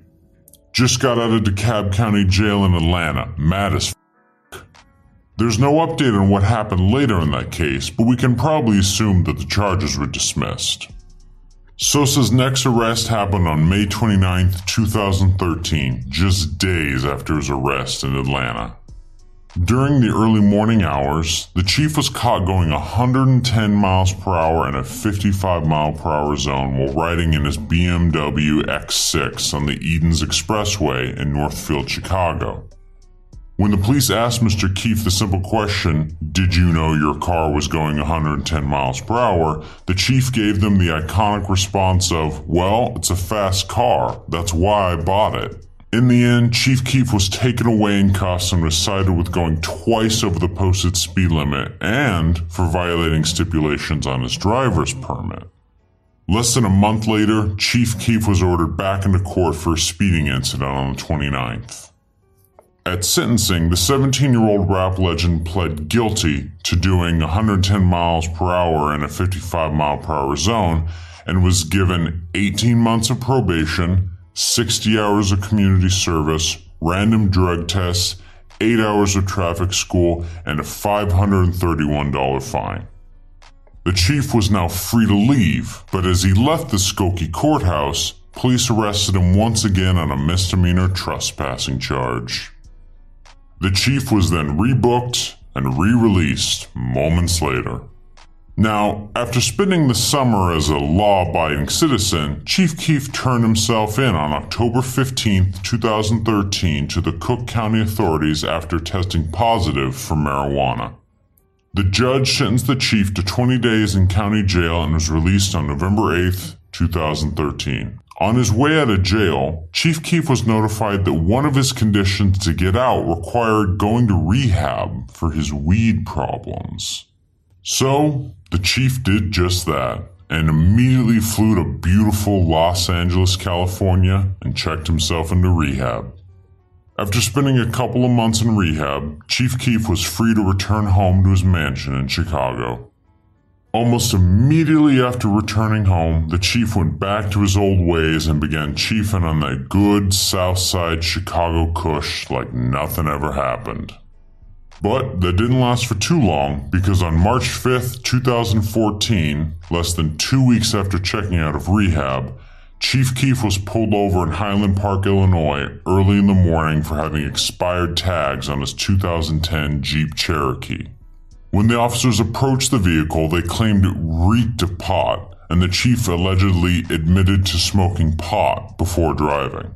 S12: Just got out of DeKalb County Jail in Atlanta, mad as There's no update on what happened later in that case, but we can probably assume that the charges were dismissed. Sosa's next arrest happened on May 29, 2013, just days after his arrest in Atlanta. During the early morning hours, the chief was caught going 110 miles per hour in a 55 mile per hour zone while riding in his BMW X6 on the Edens Expressway in Northfield, Chicago. When the police asked Mr. Keef the simple question, Did you know your car was going 110 miles per hour? the chief gave them the iconic response of, Well, it's a fast car. That's why I bought it. In the end, Chief Keef was taken away in cuffs and was cited with going twice over the posted speed limit and for violating stipulations on his driver's permit. Less than a month later, Chief Keef was ordered back into court for a speeding incident on the 29th. At sentencing, the 17 year old rap legend pled guilty to doing 110 miles per hour in a 55 mile per hour zone and was given 18 months of probation, 60 hours of community service, random drug tests, 8 hours of traffic school, and a $531 fine. The chief was now free to leave, but as he left the Skokie courthouse, police arrested him once again on a misdemeanor trespassing charge. The chief was then rebooked and re released moments later. Now, after spending the summer as a law abiding citizen, Chief Keef turned himself in on October 15, 2013, to the Cook County authorities after testing positive for marijuana. The judge sentenced the chief to 20 days in county jail and was released on November 8, 2013. On his way out of jail, Chief Keef was notified that one of his conditions to get out required going to rehab for his weed problems. So, the chief did just that and immediately flew to beautiful Los Angeles, California and checked himself into rehab. After spending a couple of months in rehab, Chief Keef was free to return home to his mansion in Chicago. Almost immediately after returning home, the chief went back to his old ways and began chiefing on that good Southside Chicago cush like nothing ever happened. But that didn't last for too long because on March 5th, 2014, less than two weeks after checking out of rehab, Chief Keef was pulled over in Highland Park, Illinois, early in the morning for having expired tags on his 2010 Jeep Cherokee. When the officers approached the vehicle, they claimed it reeked of pot, and the chief allegedly admitted to smoking pot before driving.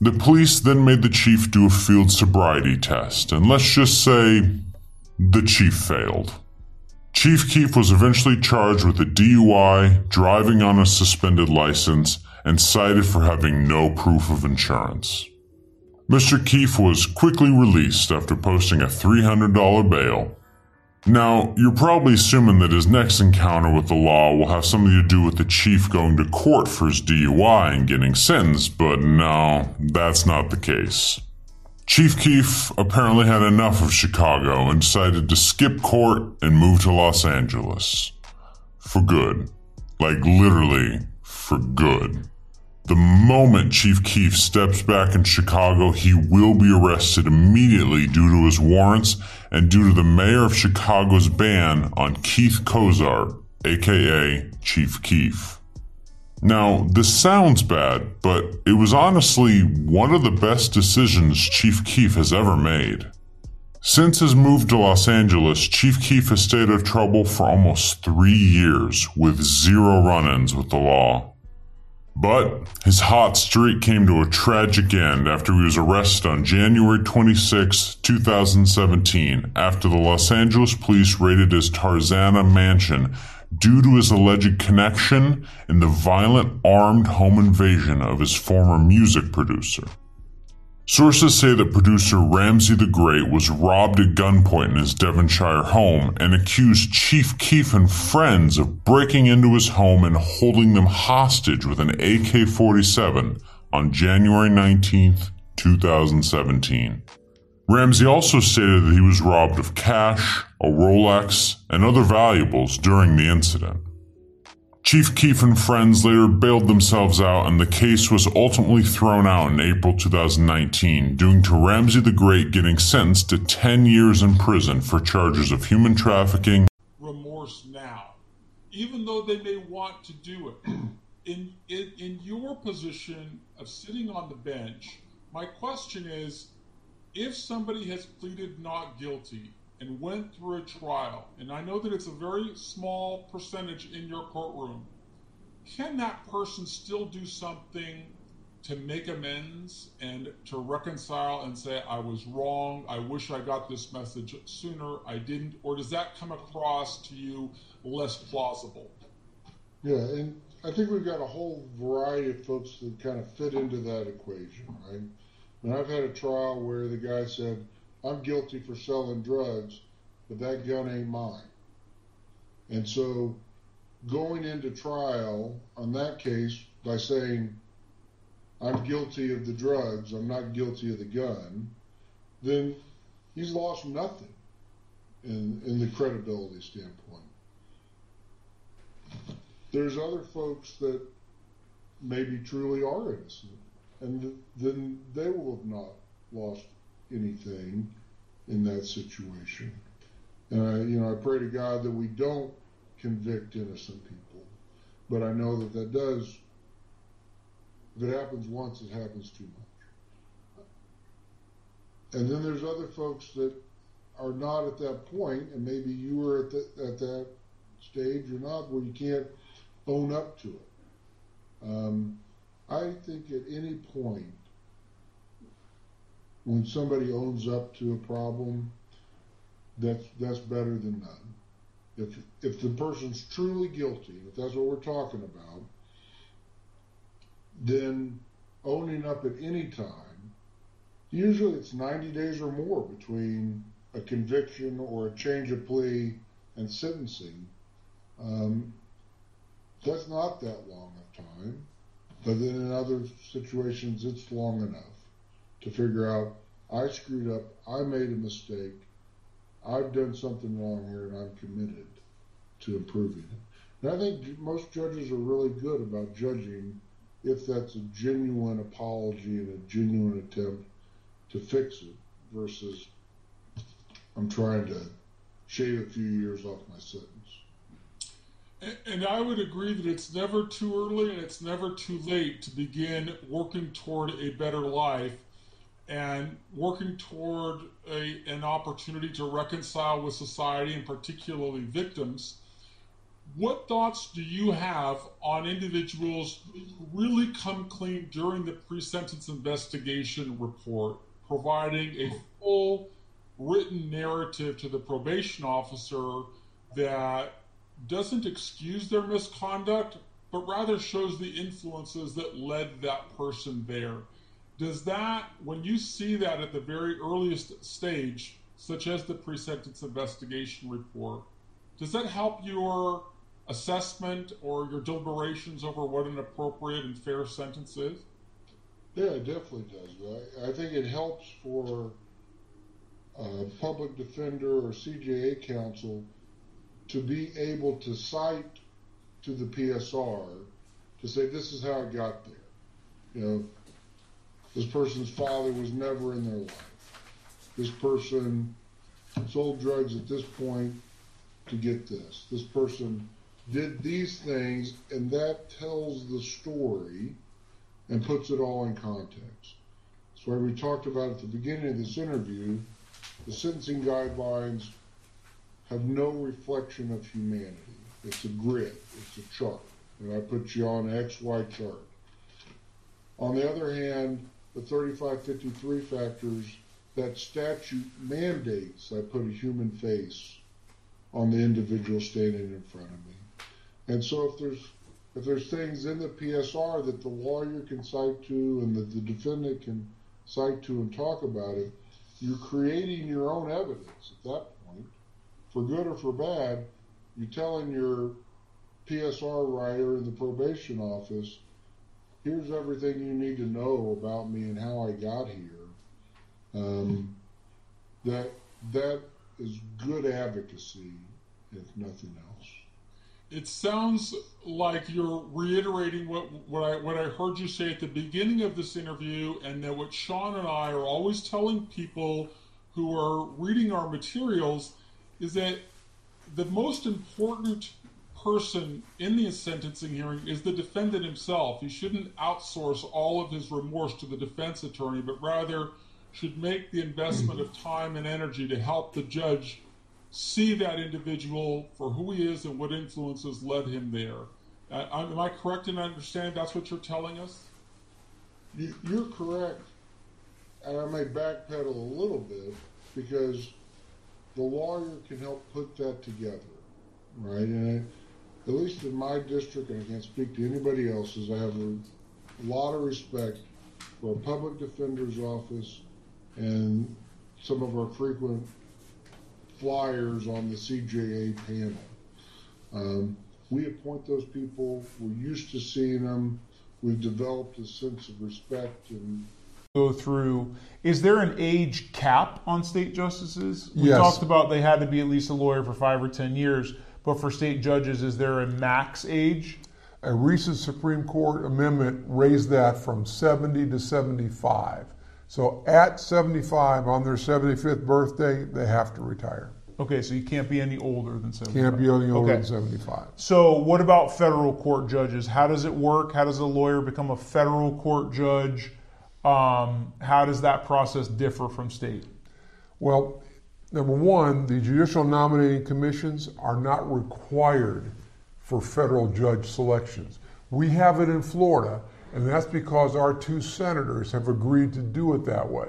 S12: The police then made the chief do a field sobriety test, and let's just say the chief failed. Chief Keef was eventually charged with a DUI, driving on a suspended license, and cited for having no proof of insurance. Mr. Keef was quickly released after posting a $300 bail. Now, you're probably assuming that his next encounter with the law will have something to do with the chief going to court for his DUI and getting sentenced, but no, that's not the case. Chief Keef apparently had enough of Chicago and decided to skip court and move to Los Angeles. For good. Like literally, for good. The moment Chief Keef steps back in Chicago, he will be arrested immediately due to his warrants and due to the mayor of Chicago's ban on Keith Cozart, aka Chief Keef. Now, this sounds bad, but it was honestly one of the best decisions Chief Keef has ever made. Since his move to Los Angeles, Chief Keef has stayed out of trouble for almost three years with zero run ins with the law. But his hot streak came to a tragic end after he was arrested on January 26, 2017, after the Los Angeles police raided his Tarzana mansion due to his alleged connection in the violent armed home invasion of his former music producer. Sources say that producer Ramsey the Great was robbed at gunpoint in his Devonshire home and accused Chief Keef and friends of breaking into his home and holding them hostage with an AK 47 on January 19, 2017. Ramsey also stated that he was robbed of cash, a Rolex, and other valuables during the incident. Chief Keef and friends later bailed themselves out, and the case was ultimately thrown out in April 2019, due to Ramsey the Great getting sentenced to 10 years in prison for charges of human trafficking.
S13: Remorse now, even though they may want to do it. In, in, in your position of sitting on the bench, my question is if somebody has pleaded not guilty and went through a trial, and I know that it's a very small percentage in your courtroom, can that person still do something to make amends and to reconcile and say, I was wrong, I wish I got this message sooner, I didn't? Or does that come across to you less plausible?
S14: Yeah, and I think we've got a whole variety of folks that kind of fit into that equation, right? And I've had a trial where the guy said, I'm guilty for selling drugs, but that gun ain't mine. And so going into trial on that case by saying, I'm guilty of the drugs, I'm not guilty of the gun, then he's lost nothing in, in the credibility standpoint. There's other folks that maybe truly are innocent, and then they will have not lost anything in that situation. And I, you know, I pray to God that we don't convict innocent people, but I know that that does. If it happens once, it happens too much. And then there's other folks that are not at that point, and maybe you were at, the, at that stage or not, where you can't own up to it. Um, I think at any point, when somebody owns up to a problem, that's that's better than none. If if the person's truly guilty, if that's what we're talking about, then owning up at any time, usually it's 90 days or more between a conviction or a change of plea and sentencing. Um, that's not that long of time, but then in other situations it's long enough to figure out I screwed up, I made a mistake, I've done something wrong here, and I'm committed to improving it. And I think most judges are really good about judging if that's a genuine apology and a genuine attempt to fix it versus I'm trying to shave a few years off my sentence.
S13: And I would agree that it's never too early and it's never too late to begin working toward a better life and working toward a, an opportunity to reconcile with society and particularly victims. What thoughts do you have on individuals who really come clean during the pre sentence investigation report, providing a full written narrative to the probation officer that doesn't excuse their misconduct, but rather shows the influences that led that person there. Does that, when you see that at the very earliest stage, such as the pre sentence investigation report, does that help your assessment or your deliberations over what an appropriate and fair sentence is?
S14: Yeah, it definitely does. I, I think it helps for a public defender or CJA counsel to be able to cite to the PSR to say this is how it got there. You know, this person's father was never in their life. This person sold drugs at this point to get this. This person did these things, and that tells the story and puts it all in context. So, we talked about at the beginning of this interview, the sentencing guidelines have no reflection of humanity. It's a grid, it's a chart, and I put you on an XY chart. On the other hand, the 3553 factors, that statute mandates I put a human face on the individual standing in front of me. And so if there's if there's things in the PSR that the lawyer can cite to and that the defendant can cite to and talk about it, you're creating your own evidence at that point. For good or for bad, you're telling your PSR writer in the probation office, here's everything you need to know about me and how I got here. Um, that that is good advocacy, if nothing else.
S13: It sounds like you're reiterating what what I what I heard you say at the beginning of this interview, and that what Sean and I are always telling people who are reading our materials is that the most important person in the sentencing hearing is the defendant himself. He shouldn't outsource all of his remorse to the defense attorney, but rather should make the investment of time and energy to help the judge see that individual for who he is and what influences led him there. Uh, am I correct in understanding that's what you're telling us?
S14: You, you're correct, and I may backpedal a little bit because the lawyer can help put that together, right? And at least in my district, and I can't speak to anybody else's, I have a lot of respect for a public defender's office and some of our frequent flyers on the CJA panel. Um, we appoint those people. We're used to seeing them. We've developed a sense of respect and
S15: go through. Is there an age cap on state justices? We
S16: Yes.
S15: talked about they had to be at least a lawyer for five or ten years, but for state judges, is there a max age?
S16: A recent Supreme Court amendment raised that from 70 to 75. So at 75, on their 75th birthday, they have to retire.
S15: Okay, so you can't be any older than seventy.
S16: Can't be any older
S15: Okay.
S16: than 75.
S15: So, what about federal court judges? How does it work? How does a lawyer become a federal court judge? Um, how does that process differ from state?
S16: Well, number one, the judicial nominating commissions are not required for federal judge selections. We have it in Florida, and that's because our two senators have agreed to do it that way.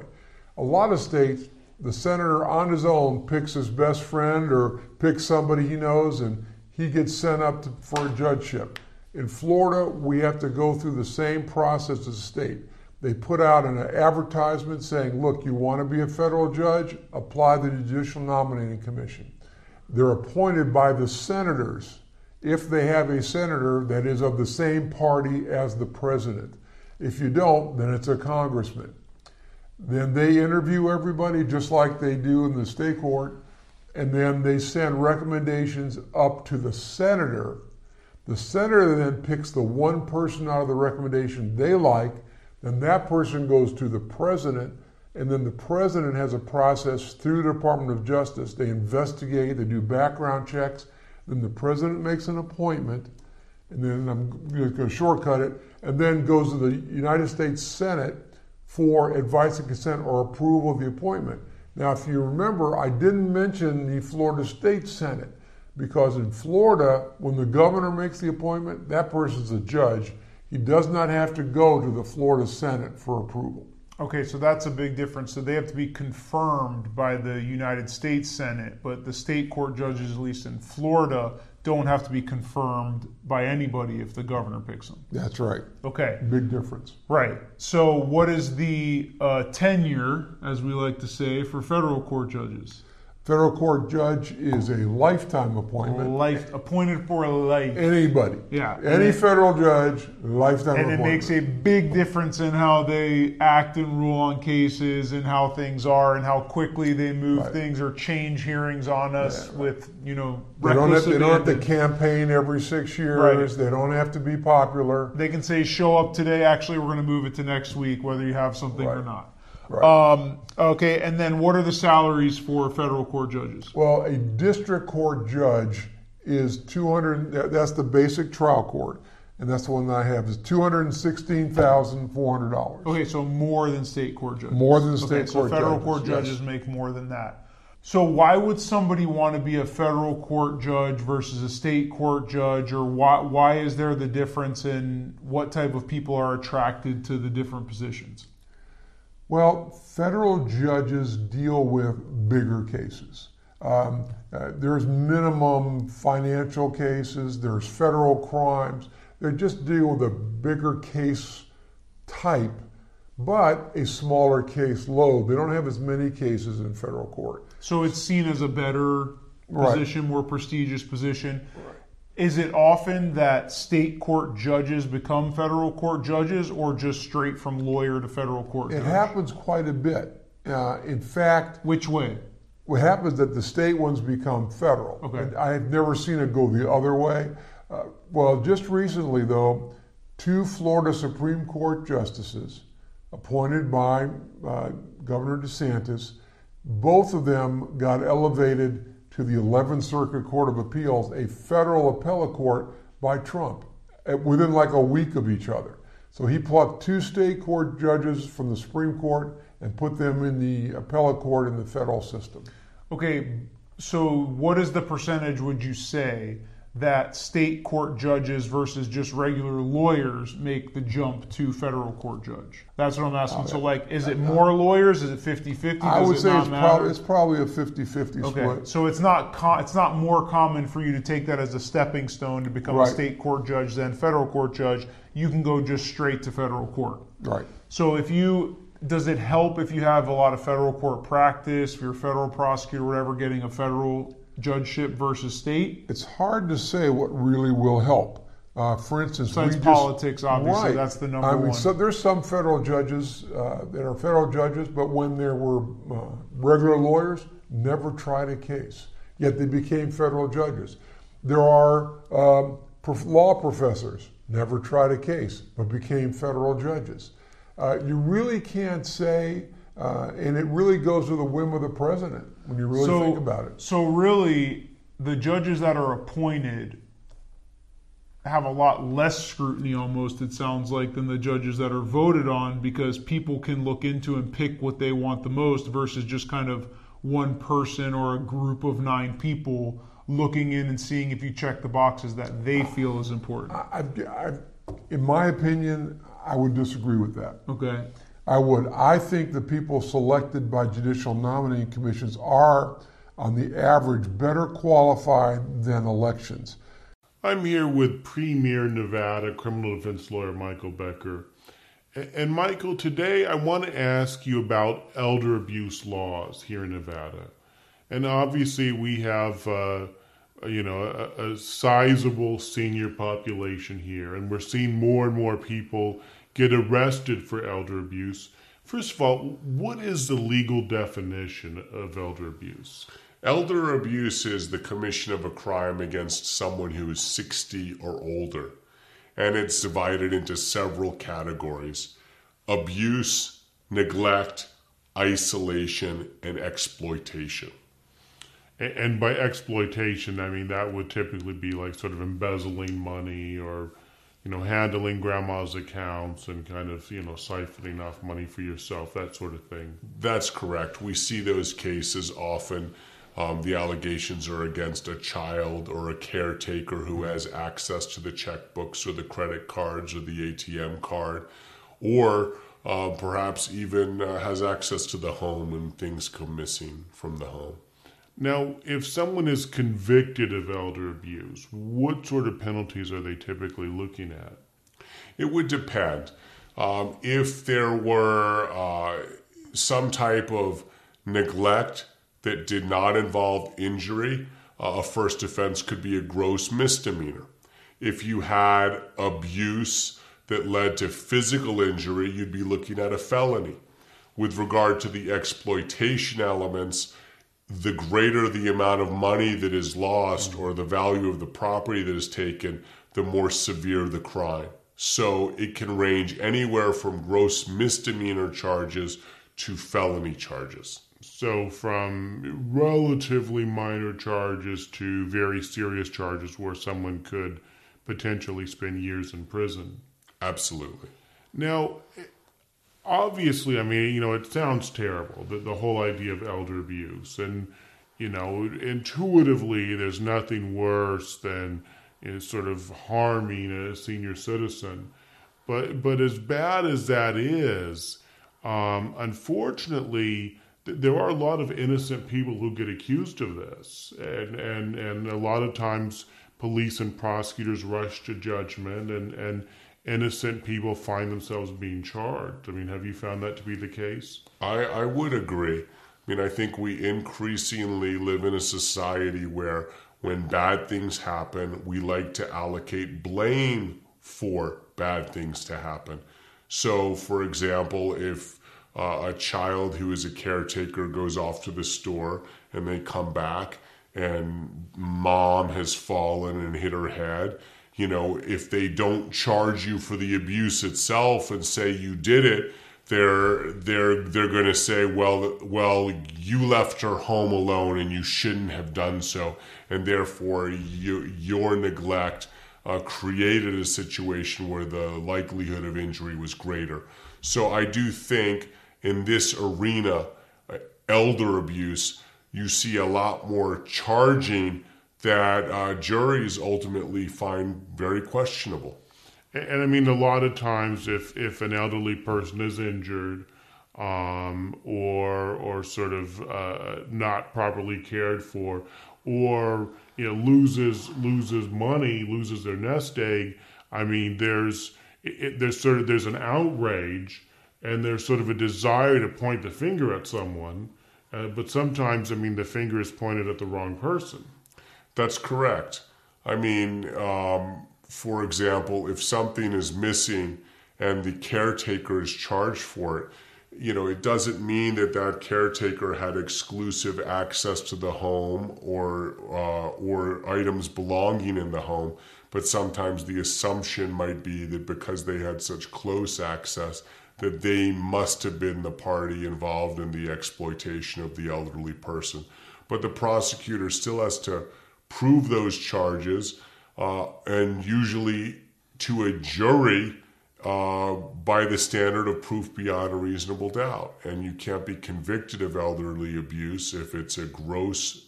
S16: A lot of states, the senator on his own picks his best friend or picks somebody he knows, and he gets sent up to, for a judgeship. In Florida, we have to go through the same process as the state. They put out an advertisement saying, look, you want to be a federal judge? Apply the Judicial Nominating Commission. They're appointed by the senators if they have a senator that is of the same party as the president. If you don't, then it's a congressman. Then they interview everybody just like they do in the state court, and then they send recommendations up to the senator. The senator then picks the one person out of the recommendation they like, then that person goes to the president, and then the president has a process through the Department of Justice. They investigate, they do background checks, then the president makes an appointment, and then I'm going to shortcut it, and then goes to the United States Senate for advice and consent or approval of the appointment. Now, if you remember, I didn't mention the Florida State Senate because in Florida, when the governor makes the appointment, that person's a judge. He does not have to go to the Florida Senate for approval.
S15: Okay, so that's a big difference. So they have to be confirmed by the United States Senate, but the state court judges, at least in Florida, don't have to be confirmed by anybody if the governor picks them.
S16: That's right.
S15: Okay.
S16: Big difference.
S15: Right. So, what is the uh, tenure, as we like to say, for federal court judges?
S16: Federal court judge is a lifetime appointment.
S15: Life appointed for life.
S16: Anybody.
S15: Yeah.
S16: Any
S15: it-
S16: federal judge, lifetime appointment.
S15: and it makes a big difference in how they act and rule on cases and how things are and how quickly they move
S16: Right.
S15: things or change hearings on us with you know
S16: They don't, have, they don't have to campaign every six years.
S15: Right.
S16: They don't have to be popular.
S15: They can say show up today. Actually, we're going to move it to next week, whether you have something or not.
S16: Right.
S15: Um, okay, and then what are the salaries for federal court judges?
S16: Well, a district court judge is 200, that- that's the basic trial court. And that's the one that I have is $216,400.
S15: Okay, so more than state court judges.
S16: More than
S15: okay,
S16: state
S15: so
S16: court
S15: federal
S16: judges,
S15: court
S16: yes.
S15: judges make more than that. So why would somebody want to be a federal court judge versus a state court judge, or why why is there the difference in what type of people are attracted to the different positions?
S16: Well, federal judges deal with bigger cases. Um, uh, there's minimum financial cases, there's federal crimes. They just deal with a bigger case type, but a smaller case load. They don't have as many cases in federal court.
S15: So it's seen as a better
S16: Right.
S15: position, more prestigious position. Is it often that state court judges become federal court judges, or just straight from lawyer to federal court? Judge?
S16: It
S15: judge?
S16: happens quite a bit. Uh, in fact,
S15: which way?
S16: What happens that the state ones become federal.
S15: Okay.
S16: And I have never seen it go the other way. Uh, well, just recently, though, two Florida Supreme Court justices appointed by uh, Governor DeSantis, both of them got elevated to the 11th Circuit Court of Appeals, a federal appellate court by Trump, uh, within like a week of each other. So he plucked two state court judges from the Supreme Court and put them in the appellate court in the federal system.
S15: Okay, so what is the percentage, would you say, that state court judges versus just regular lawyers make the jump to federal court judge? That's what I'm asking. So, like, is it more lawyers? Is it 50 50?
S16: I would
S15: it
S16: say it's, prob- it's probably a 50 50
S15: Okay,
S16: split.
S15: so it's not com- it's not more common for you to take that as a stepping stone to become
S16: Right.
S15: a state court judge than federal court judge. You can go just straight to federal court.
S16: Right.
S15: So if you does it help if you have a lot of federal court practice, if you're a federal prosecutor, whatever, getting a federal judgeship versus state?
S16: It's hard to say what really will help. Uh, for instance,
S15: Besides
S16: we just-
S15: politics, obviously,
S16: Right.
S15: that's the number
S16: I mean,
S15: one.
S16: So there's some federal judges uh, that are federal judges, but when there were uh, regular lawyers, never tried a case. Yet they became federal judges. There are um, prof- law professors, never tried a case, but became federal judges. Uh, you really can't say, uh, and it really goes to the whim of the president when you really
S15: so,
S16: think about it.
S15: So really, the judges that are appointed have a lot less scrutiny almost it sounds like than the judges that are voted on because people can look into and pick what they want the most versus just kind of one person or a group of nine people looking in and seeing if you check the boxes that they feel is important.
S16: I, I, in my opinion, I would disagree with that.
S15: Okay.
S16: I would. I think the people selected by judicial nominating commissions are, on the average, better qualified than elections.
S1: I'm here with Premier Nevada criminal defense lawyer Michael Becker. And Michael, today I want to ask you about elder abuse laws here in Nevada. And obviously, we have, uh, you know, a, a sizable senior population here, and we're seeing more and more people get arrested for elder abuse. First of all, what is the legal definition of elder abuse? Elder abuse is the commission of a crime against someone who is 60 or older, and it's divided into several categories abuse, neglect, isolation, and exploitation. And by exploitation, I mean that would typically be like sort of embezzling money or, you know, handling grandma's accounts and kind of, you know, siphoning off money for yourself, that sort of thing. That's correct. We see those cases often. Um, the allegations are against a child or a caretaker who has access to the checkbooks or the credit cards or the ATM card, or uh, perhaps even uh, has access to the home and things come missing from the home.
S17: Now, if someone is convicted of elder abuse, what sort of penalties are they typically looking at?
S1: It would depend. Um, if there were uh, some type of neglect that did not involve injury, uh, a first offense could be a gross misdemeanor. If you had abuse that led to physical injury, you'd be looking at a felony. With regard to the exploitation elements, the greater the amount of money that is lost or the value of the property that is taken, the more severe the crime. So it can range anywhere from gross misdemeanor charges to felony charges.
S17: So, from relatively minor charges to very serious charges where someone could potentially spend years in prison.
S1: Absolutely.
S17: Now, obviously, I mean, you know, it sounds terrible, the, the whole idea of elder abuse. And, you know, intuitively, there's nothing worse than you know, sort of harming a senior citizen. But, but as bad as that is, um, unfortunately, th- there are a lot of innocent people who get accused of this. And, and, and a lot of times, police and prosecutors rush to judgment and, and innocent people find themselves being charged. I mean, have you found that to be the case?
S1: I, I would agree. I mean, I think we increasingly live in a society where when bad things happen, we like to allocate blame for bad things to happen. So, for example, if uh, a child who is a caretaker goes off to the store and they come back and mom has fallen and hit her head, you know, if they don't charge you for the abuse itself and say you did it, they're they're they're going to say, well, well, you left her home alone and you shouldn't have done so, and therefore you, your neglect uh, created a situation where the likelihood of injury was greater. So I do think in this arena, uh, elder abuse, you see a lot more charging that uh, juries ultimately find very questionable.
S17: And, and, I mean, a lot of times, if if an elderly person is injured, um, or or sort of uh, not properly cared for, or you know loses loses money, loses their nest egg. I mean, there's it, there's sort of there's an outrage, and there's sort of a desire to point the finger at someone. Uh, but sometimes, I mean, the finger is pointed at the wrong person.
S1: That's correct. I mean, um, for example, if something is missing and the caretaker is charged for it, you know, it doesn't mean that that caretaker had exclusive access to the home or uh, or items belonging in the home. But sometimes the assumption might be that because they had such close access, that they must have been the party involved in the exploitation of the elderly person. But the prosecutor still has to prove those charges, uh, and usually to a jury uh, by the standard of proof beyond a reasonable doubt. And you can't be convicted of elderly abuse if it's a gross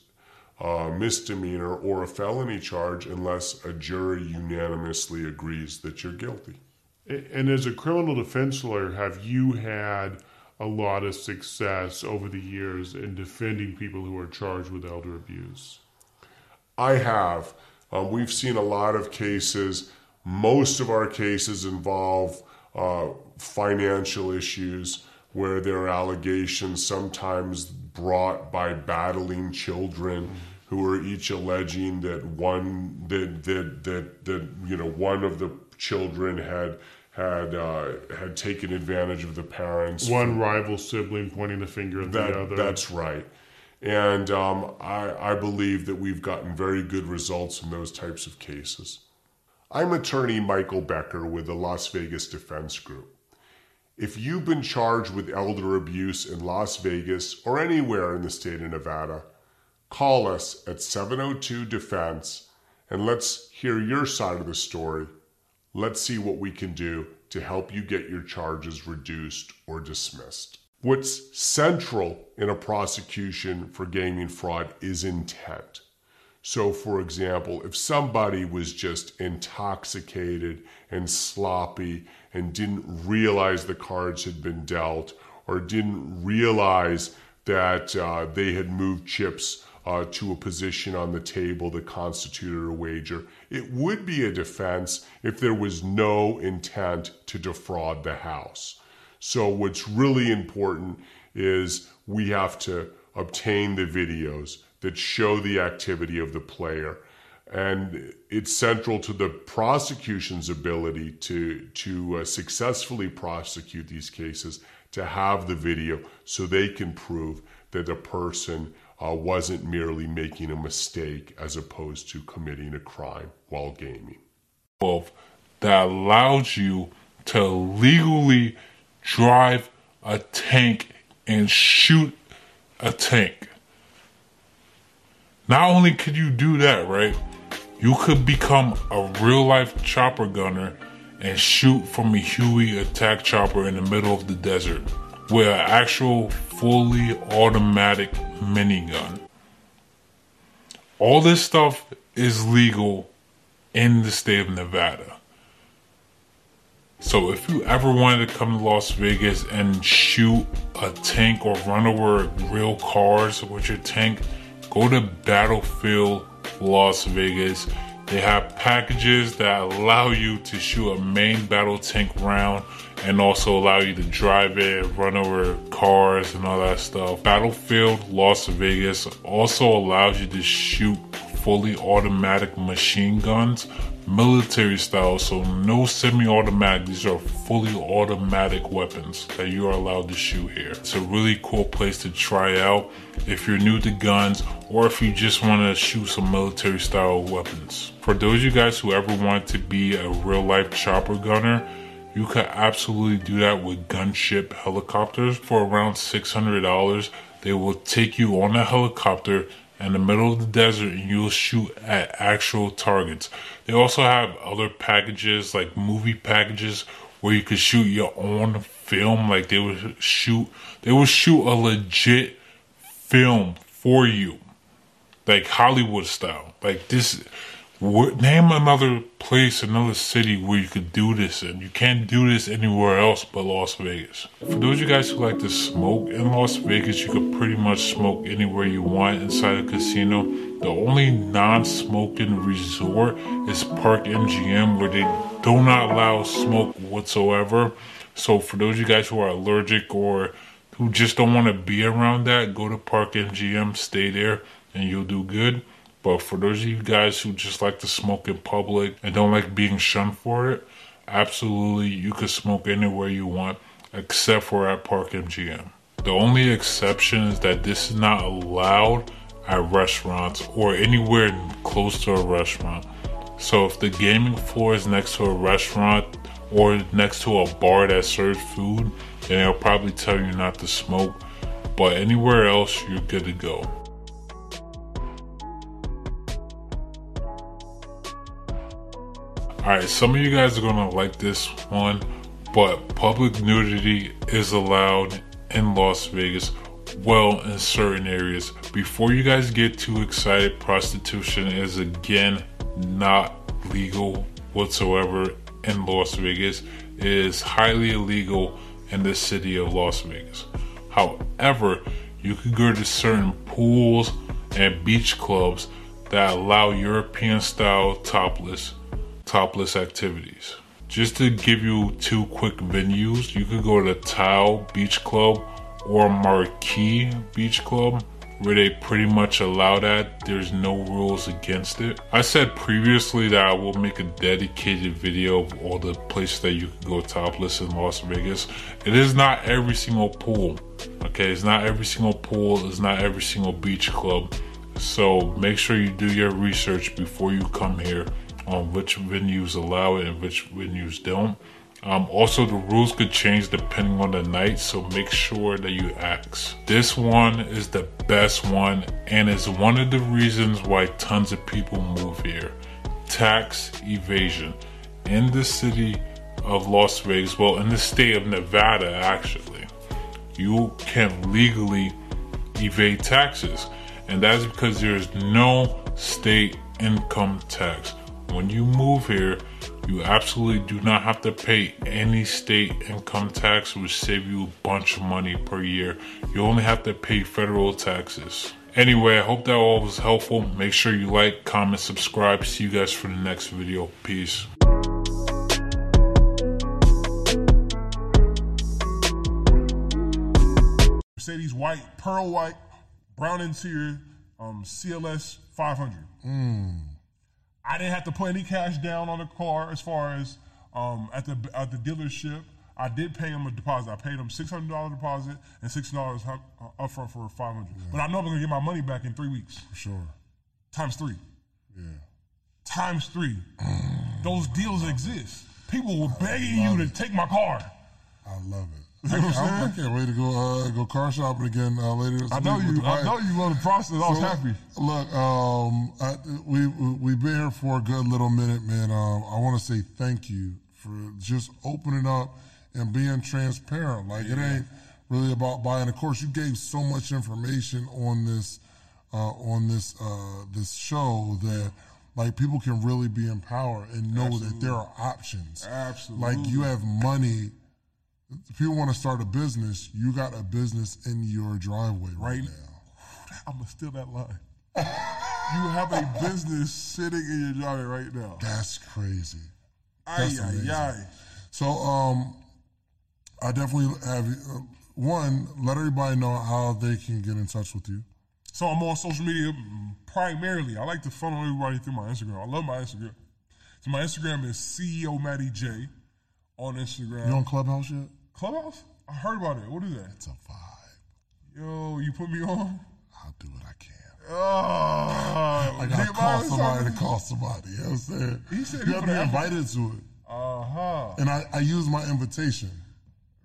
S1: uh, misdemeanor or a felony charge unless a jury unanimously agrees that you're guilty.
S17: And as a criminal defense lawyer, have you had a lot of success over the years in defending people who are charged with elder abuse?
S1: I have. Um, we've seen a lot of cases. Most of our cases involve uh, financial issues where there are allegations, sometimes brought by battling children who are each alleging that one that that that, that you know one of the children had had uh, had taken advantage of the parents.
S17: One rival sibling pointing the finger at
S1: that,
S17: the other.
S1: That's right. And um, I, I believe that we've gotten very good results in those types of cases. I'm attorney Michael Becker with the Las Vegas Defense Group. If you've been charged with elder abuse in Las Vegas or anywhere in the state of Nevada, call us at 702 Defense and let's hear your side of the story. Let's see what we can do to help you get your charges reduced or dismissed. What's central in a prosecution for gaming fraud is intent. So, for example, if somebody was just intoxicated and sloppy and didn't realize the cards had been dealt or didn't realize that uh, they had moved chips uh, to a position on the table that constituted a wager. It would be a defense if there was no intent to defraud the House. So, what's really important is we have to obtain the videos that show the activity of the player. And it's central to the prosecution's ability to, to uh, successfully prosecute these cases to have the video so they can prove that a person uh, wasn't merely making a mistake as opposed to committing a crime while gaming.
S18: That allows you to legally drive a tank and shoot a tank. Not only could you do that, right? You could become a real life chopper gunner and shoot from a Huey attack chopper in the middle of the desert with an actual fully automatic minigun. All this stuff is legal in the state of Nevada. So if you ever wanted to come to Las Vegas and shoot a tank or run over real cars with your tank, go to Battlefield Las Vegas. They have packages that allow you to shoot a main battle tank round and also allow you to drive it, run over cars and all that stuff. Battlefield Las Vegas also allows you to shoot fully automatic machine guns, military style, so no semi automatic. These are fully automatic weapons that you are allowed to shoot here. It's a really cool place to try out if you're new to guns or if you just want to shoot some military style weapons. For those of you guys who ever want to be a real life chopper gunner, you could absolutely do that with gunship helicopters for around $600. They will take you on a helicopter in the middle of the desert and you'll shoot at actual targets. They also have other packages like movie packages where you could shoot your own film like they would shoot they would shoot a legit film for you. Like Hollywood style. Like this name another place, another city where you could do this and you can't do this anywhere else but Las Vegas. For those of you guys who like to smoke in Las Vegas, you could pretty much smoke anywhere you want inside a casino. The only non-smoking resort is Park MGM where they do not allow smoke whatsoever. So for those of you guys who are allergic or who just don't want to be around that, go to Park MGM, stay there, and you'll do good. But for those of you guys who just like to smoke in public and don't like being shunned for it, absolutely you can smoke anywhere you want except for at Park MGM. The only exception is that this is not allowed at restaurants or anywhere close to a restaurant. So if the gaming floor is next to a restaurant or next to a bar that serves food, then they'll probably tell you not to smoke. But anywhere else, you're good to go. Alright, some of you guys are gonna like this one, but public nudity is allowed in Las Vegas, well, in certain areas. Before you guys get too excited, prostitution is again not legal whatsoever in Las Vegas. It is highly illegal in the city of Las Vegas. However, you can go to certain pools and beach clubs that allow European style topless topless activities. Just to give you two quick venues, you could go to Tile Beach Club or Marquee Beach Club where they pretty much allow that. There's no rules against it. I said previously that I will make a dedicated video of all the places that you can go topless in Las Vegas. It is not every single pool. Okay, it's not every single pool, it's not every single beach club. So make sure you do your research before you come here on which venues allow it and which venues don't. Um, also, the rules could change depending on the night, so make sure that you ask. This one is the best one and is one of the reasons why tons of people move here. Tax evasion. In the city of Las Vegas, well, in the state of Nevada, actually, you can legally evade taxes, and that's because there's no state income tax when you move here, You absolutely do not have to pay any state income tax, which save you a bunch of money per year. You only have to pay federal taxes. Anyway, I hope that all was helpful. Make sure you like, comment, subscribe. See you guys for the next video. Peace.
S19: Mercedes white, pearl white, brown interior, um, CLS 500. I didn't have to put any cash down on the car as far as um, at the at the dealership. I did pay him a deposit. I paid him six hundred dollar deposit and six dollars upfront for five hundred. But I know I'm gonna get my money back in three weeks.
S20: For sure.
S19: Times three.
S20: Yeah.
S19: Times three. Those deals exist. People were begging you to take my car.
S20: I love it.
S19: You know what I'm
S20: I, I can't wait to go uh, go car shopping again uh, later. This
S19: I know you. I know you love the process. I was
S20: So,
S19: happy.
S20: Look, um, I, we we- we've been here for a good little minute, man. Um, I want to say thank you for just opening up and being transparent. Like it ain't really about buying. Of course, you gave so much information on this uh, on this uh, this show that like people can really be empowered and know that there are options.
S19: Absolutely.
S20: Like you have money. If people want to start a business, you got a business in your driveway right,
S19: Right.
S20: now.
S19: I'm gonna steal that line. you have a business sitting in your driveway right now.
S20: That's crazy. That's
S19: ay,
S20: amazing.
S19: ay.
S20: So, um, I definitely have uh, one. Let everybody know how they can get in touch with you.
S19: So I'm on social media primarily. I like to funnel everybody through my Instagram. I love my Instagram. So my Instagram is CEO Matty J on Instagram.
S20: You on Clubhouse yet?
S19: Clubhouse? I heard about it. What is that?
S20: It's a vibe.
S19: Yo, you put me on?
S20: I'll do what I can.
S19: Oh,
S20: I gotta call somebody to call somebody. You know what I'm saying?
S19: He said
S20: you
S19: he
S20: have
S19: put
S20: to be invited to it.
S19: Uh huh.
S20: And I, I use my invitation.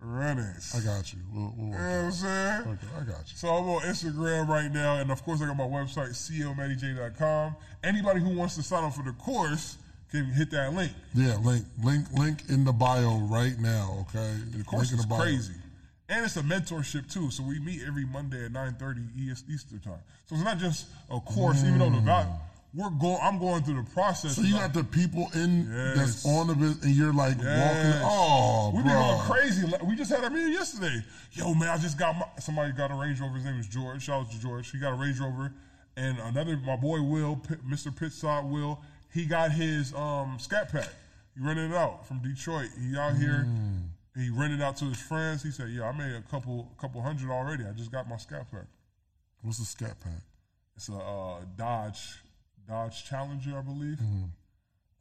S19: Run.
S20: I got you. We'll, we'll
S19: You know what I'm saying?
S20: Okay, I got you.
S19: So I'm on Instagram right now, and of course I got my website, comattyj.com. Anybody who wants to sign up for the course can hit that link.
S20: Yeah, link, link, link in the bio right now. Okay,
S19: The course
S20: link in
S19: is crazy. And it's a mentorship too. So we meet every Monday at 9:30 ES Eastern time. So it's not just a course, even though the mm. value we're going I'm going through the process.
S20: So you got the people in that's on the bus, and you're like
S19: Yes.
S20: walking. Oh,
S19: we
S20: bro.
S19: been going crazy. We just had a meeting yesterday. Yo, man, I just got my, somebody got a Range Rover. His name is George. Shout out to George. He got a Range Rover, and another my boy Will, Pit, Mr. Pitsop Will. He got his um, Scat Pack. He rented it out from Detroit. He out here.
S20: Mm.
S19: He rented out to his friends. He said, "Yeah, I made a couple couple hundred already. I just got my Scat Pack.
S20: What's a scat pack?
S19: It's a uh, Dodge Dodge Challenger, I believe.
S20: Mm-hmm.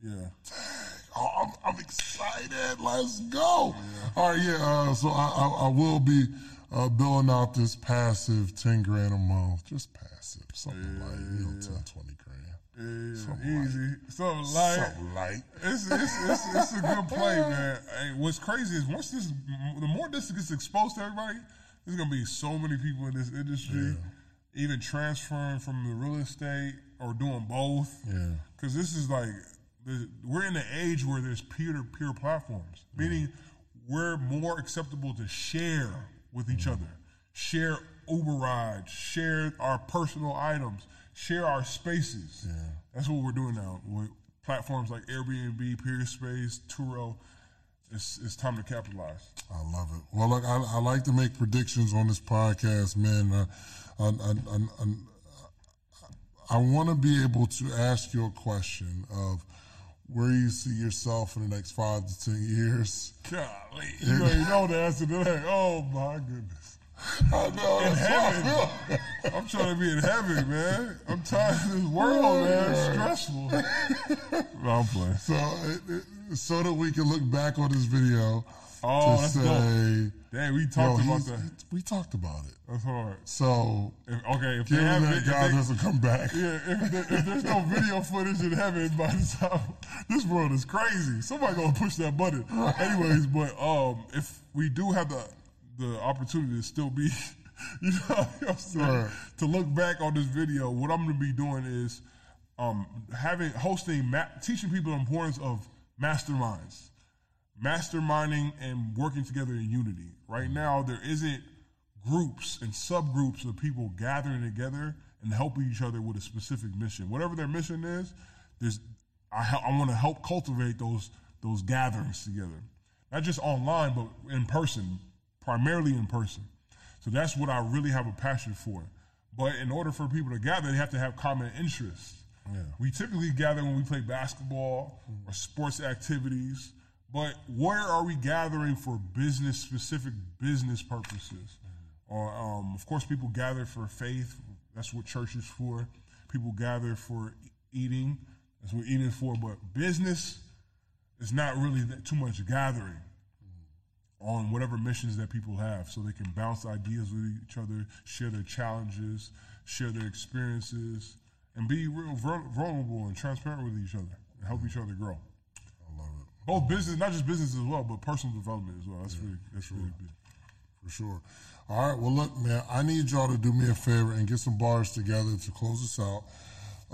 S19: Yeah.
S20: Oh, I'm, I'm excited. Let's go. All right, yeah. Uh, so I, I, I will be uh, billing out this passive ten grand a month, just passive, something like you know, 10, 20 grand.
S19: Yeah,
S20: Something
S19: easy. Something light.
S20: Something light.
S19: It's, it's, it's, it's a good play, man. Hey, what's crazy is once this, the more this gets exposed to everybody, there's gonna be so many people in this industry, even transferring from the real estate or doing both.
S20: Yeah.
S19: Because this is like, we're in the age where there's peer-to-peer platforms, meaning we're more acceptable to share with each mm-hmm. other, share Uber rides, share our personal items, share our spaces. That's what we're doing now with platforms like Airbnb, Peerspace, Turo. It's, it's time to capitalize.
S20: I love it. Well, look, I, I like to make predictions on this podcast, man. Uh, uh, uh, uh I, I, I, I, I want to be able to ask you a question of where you see yourself in the next five to ten years.
S19: Golly, you already know the answer to that. Oh my goodness.
S20: I know.
S19: In
S20: that's how I
S19: heaven. I'm trying to be in heaven, man. I'm tired of this world, man. It's stressful. No, I'm playing.
S20: So, it, it, so that we can look back on this video
S19: Oh,
S20: to say,
S19: dope. Dang, we talked
S20: yo,
S19: about that.
S20: We talked about it.
S19: That's hard.
S20: So,
S19: If, okay, if
S20: given that
S19: if
S20: God
S19: they-
S20: doesn't come back,
S19: Yeah, if, there, if there's no video footage in heaven by the time this world is crazy, somebody gonna push that button. Anyways, but um, if we do have the the opportunity to still be, you know, what I'm saying,
S20: Right.
S19: to look back on this video, what I'm gonna be doing is um having hosting ma- teaching people the importance of masterminds, masterminding and working together in unity. Right now, there isn't groups and subgroups of people gathering together and helping each other with a specific mission. Whatever their mission is, there's I, I want to help cultivate those those gatherings together, not just online, but in person, primarily in person. So that's what I really have a passion for. But in order for people to gather, they have to have common interests.
S20: Yeah.
S19: We typically gather when we play basketball or sports activities, but where are we gathering for business specific business purposes? Or um, of course, people gather for faith. That's what church is for. People gather for eating. That's what eating is for. But business is not really that, too much gathering on whatever missions that people have, so they can bounce ideas with each other, share their challenges, share their experiences, and be real vulnerable and transparent with each other and help each other grow.
S20: I love it.
S19: Both business, not just business as well, but personal development as well. That's really that's really big.
S20: For sure. All right. Well, look, man, I need y'all to do me a favor and get some bars together to close us out.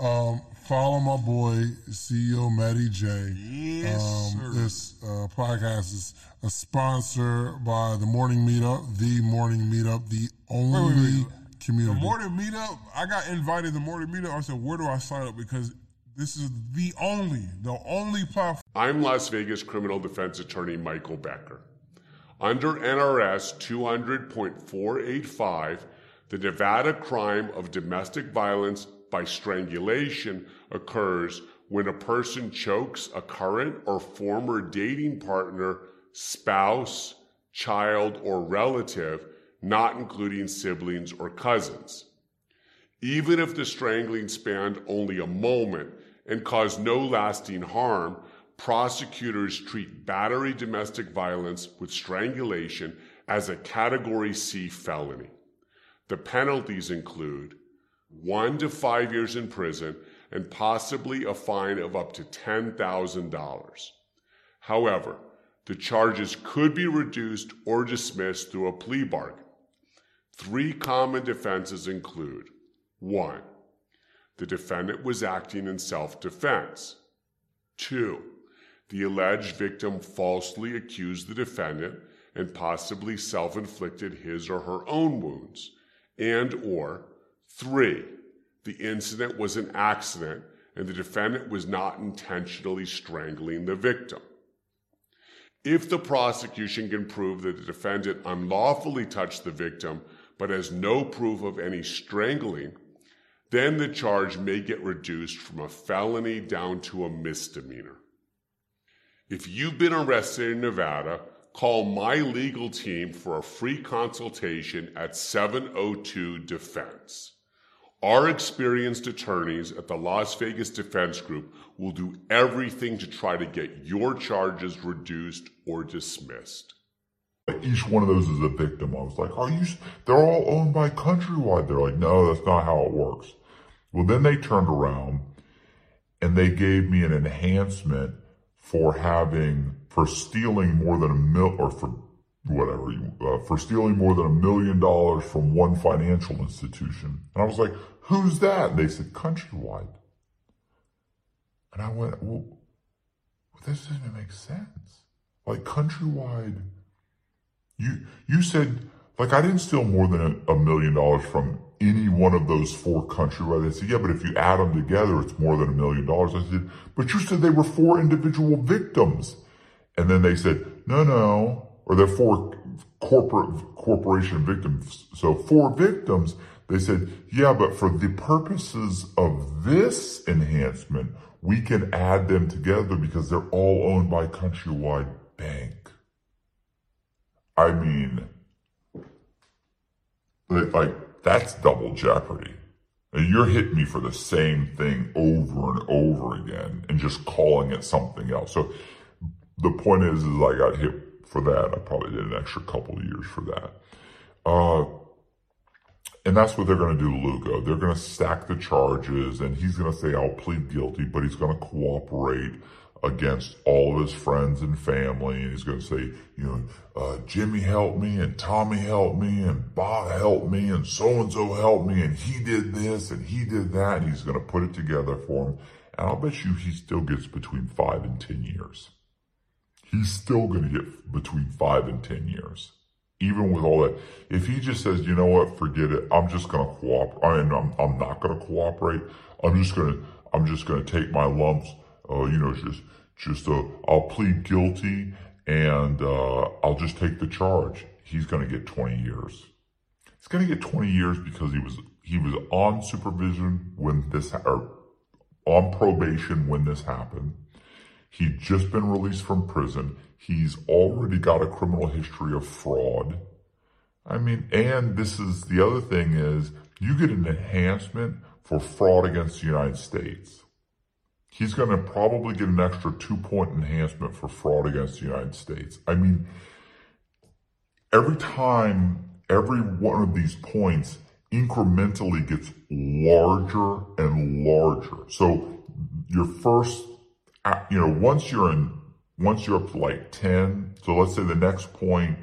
S20: Um, follow my boy, CEO Matty J.
S19: Yes,
S20: um,
S19: sir.
S20: This uh, podcast is a sponsor by the Morning Meetup, the Morning Meetup, the only
S19: wait, wait.
S20: community.
S19: The morning meetup, I got invited to the morning meetup. I said, where do I sign up? Because this is the only, the only platform.
S1: I'm Las Vegas criminal defense attorney Michael Becker. Under NRS 200.485, the Nevada crime of domestic violence by strangulation occurs when a person chokes a current or former dating partner, spouse, child, or relative, not including siblings or cousins. Even if the strangling spanned only a moment and caused no lasting harm, prosecutors treat battery domestic violence with strangulation as a Category C felony. The penalties include one to five years in prison and possibly a fine of up to $10,000. However, the charges could be reduced or dismissed through a plea bargain. Three common defenses include 1. The defendant was acting in self defense. 2. The alleged victim falsely accused the defendant and possibly self inflicted his or her own wounds. And or 3. The incident was an accident and the defendant was not intentionally strangling the victim. If the prosecution can prove that the defendant unlawfully touched the victim but has no proof of any strangling, then the charge may get reduced from a felony down to a misdemeanor. If you've been arrested in Nevada, call my legal team for a free consultation at 702 Defense. Our experienced attorneys at the Las Vegas Defense Group will do everything to try to get your charges reduced or dismissed.
S3: Each one of those is a victim. I was like, are you, they're all owned by Countrywide. They're like, no, that's not how it works. Well, then they turned around and they gave me an enhancement for having, for stealing more than a mil, or for whatever, uh, for stealing more than a million dollars from one financial institution. And I was like, who's that? And they said, Countrywide. And I went, well, this doesn't make sense. Like Countrywide, you you said like I didn't steal more than a, a million dollars from any one of those four Countrywide. They said, yeah, but if you add them together, it's more than a million dollars. I said, but you said they were four individual victims. And then they said, no, no, or they're four corporate corporation victims. So four victims. They said, yeah, but for the purposes of this enhancement, we can add them together because they're all owned by Countrywide Bank. I mean, like, that's double jeopardy. And you're hitting me for the same thing over and over again and just calling it something else. So the point is, is I got hit for that. I probably did an extra couple years for that. Uh, and that's what they're going to do to Lugo. They're going to stack the charges and he's going to say, I'll plead guilty, but he's going to cooperate against all of his friends and family. And he's going to say, you know, uh, Jimmy helped me and Tommy helped me and Bob helped me and so-and-so helped me and he did this and he did that. And he's going to put it together for him. And I'll bet you he still gets between five and 10 years. He's still going to get between five and 10 years. Even with all that, if he just says, you know what, forget it, I'm just going to cooperate. I mean, I'm, I'm not going to cooperate. I'm just going to, I'm just going to take my lumps uh, you know, just, just, uh, I'll plead guilty and, uh, I'll just take the charge. He's going to get 20 years. He's going to get 20 years because he was, he was on supervision when this, or on probation when this happened. He'd just been released from prison. He's already got a criminal history of fraud. I mean, and this is the other thing is you get an enhancement for fraud against the United States. He's going to probably get an extra two point enhancement for fraud against the United States. I mean, every time, every one of these points incrementally gets larger and larger. So your first, you know, once you're in, once you're up to like 10, so let's say the next point,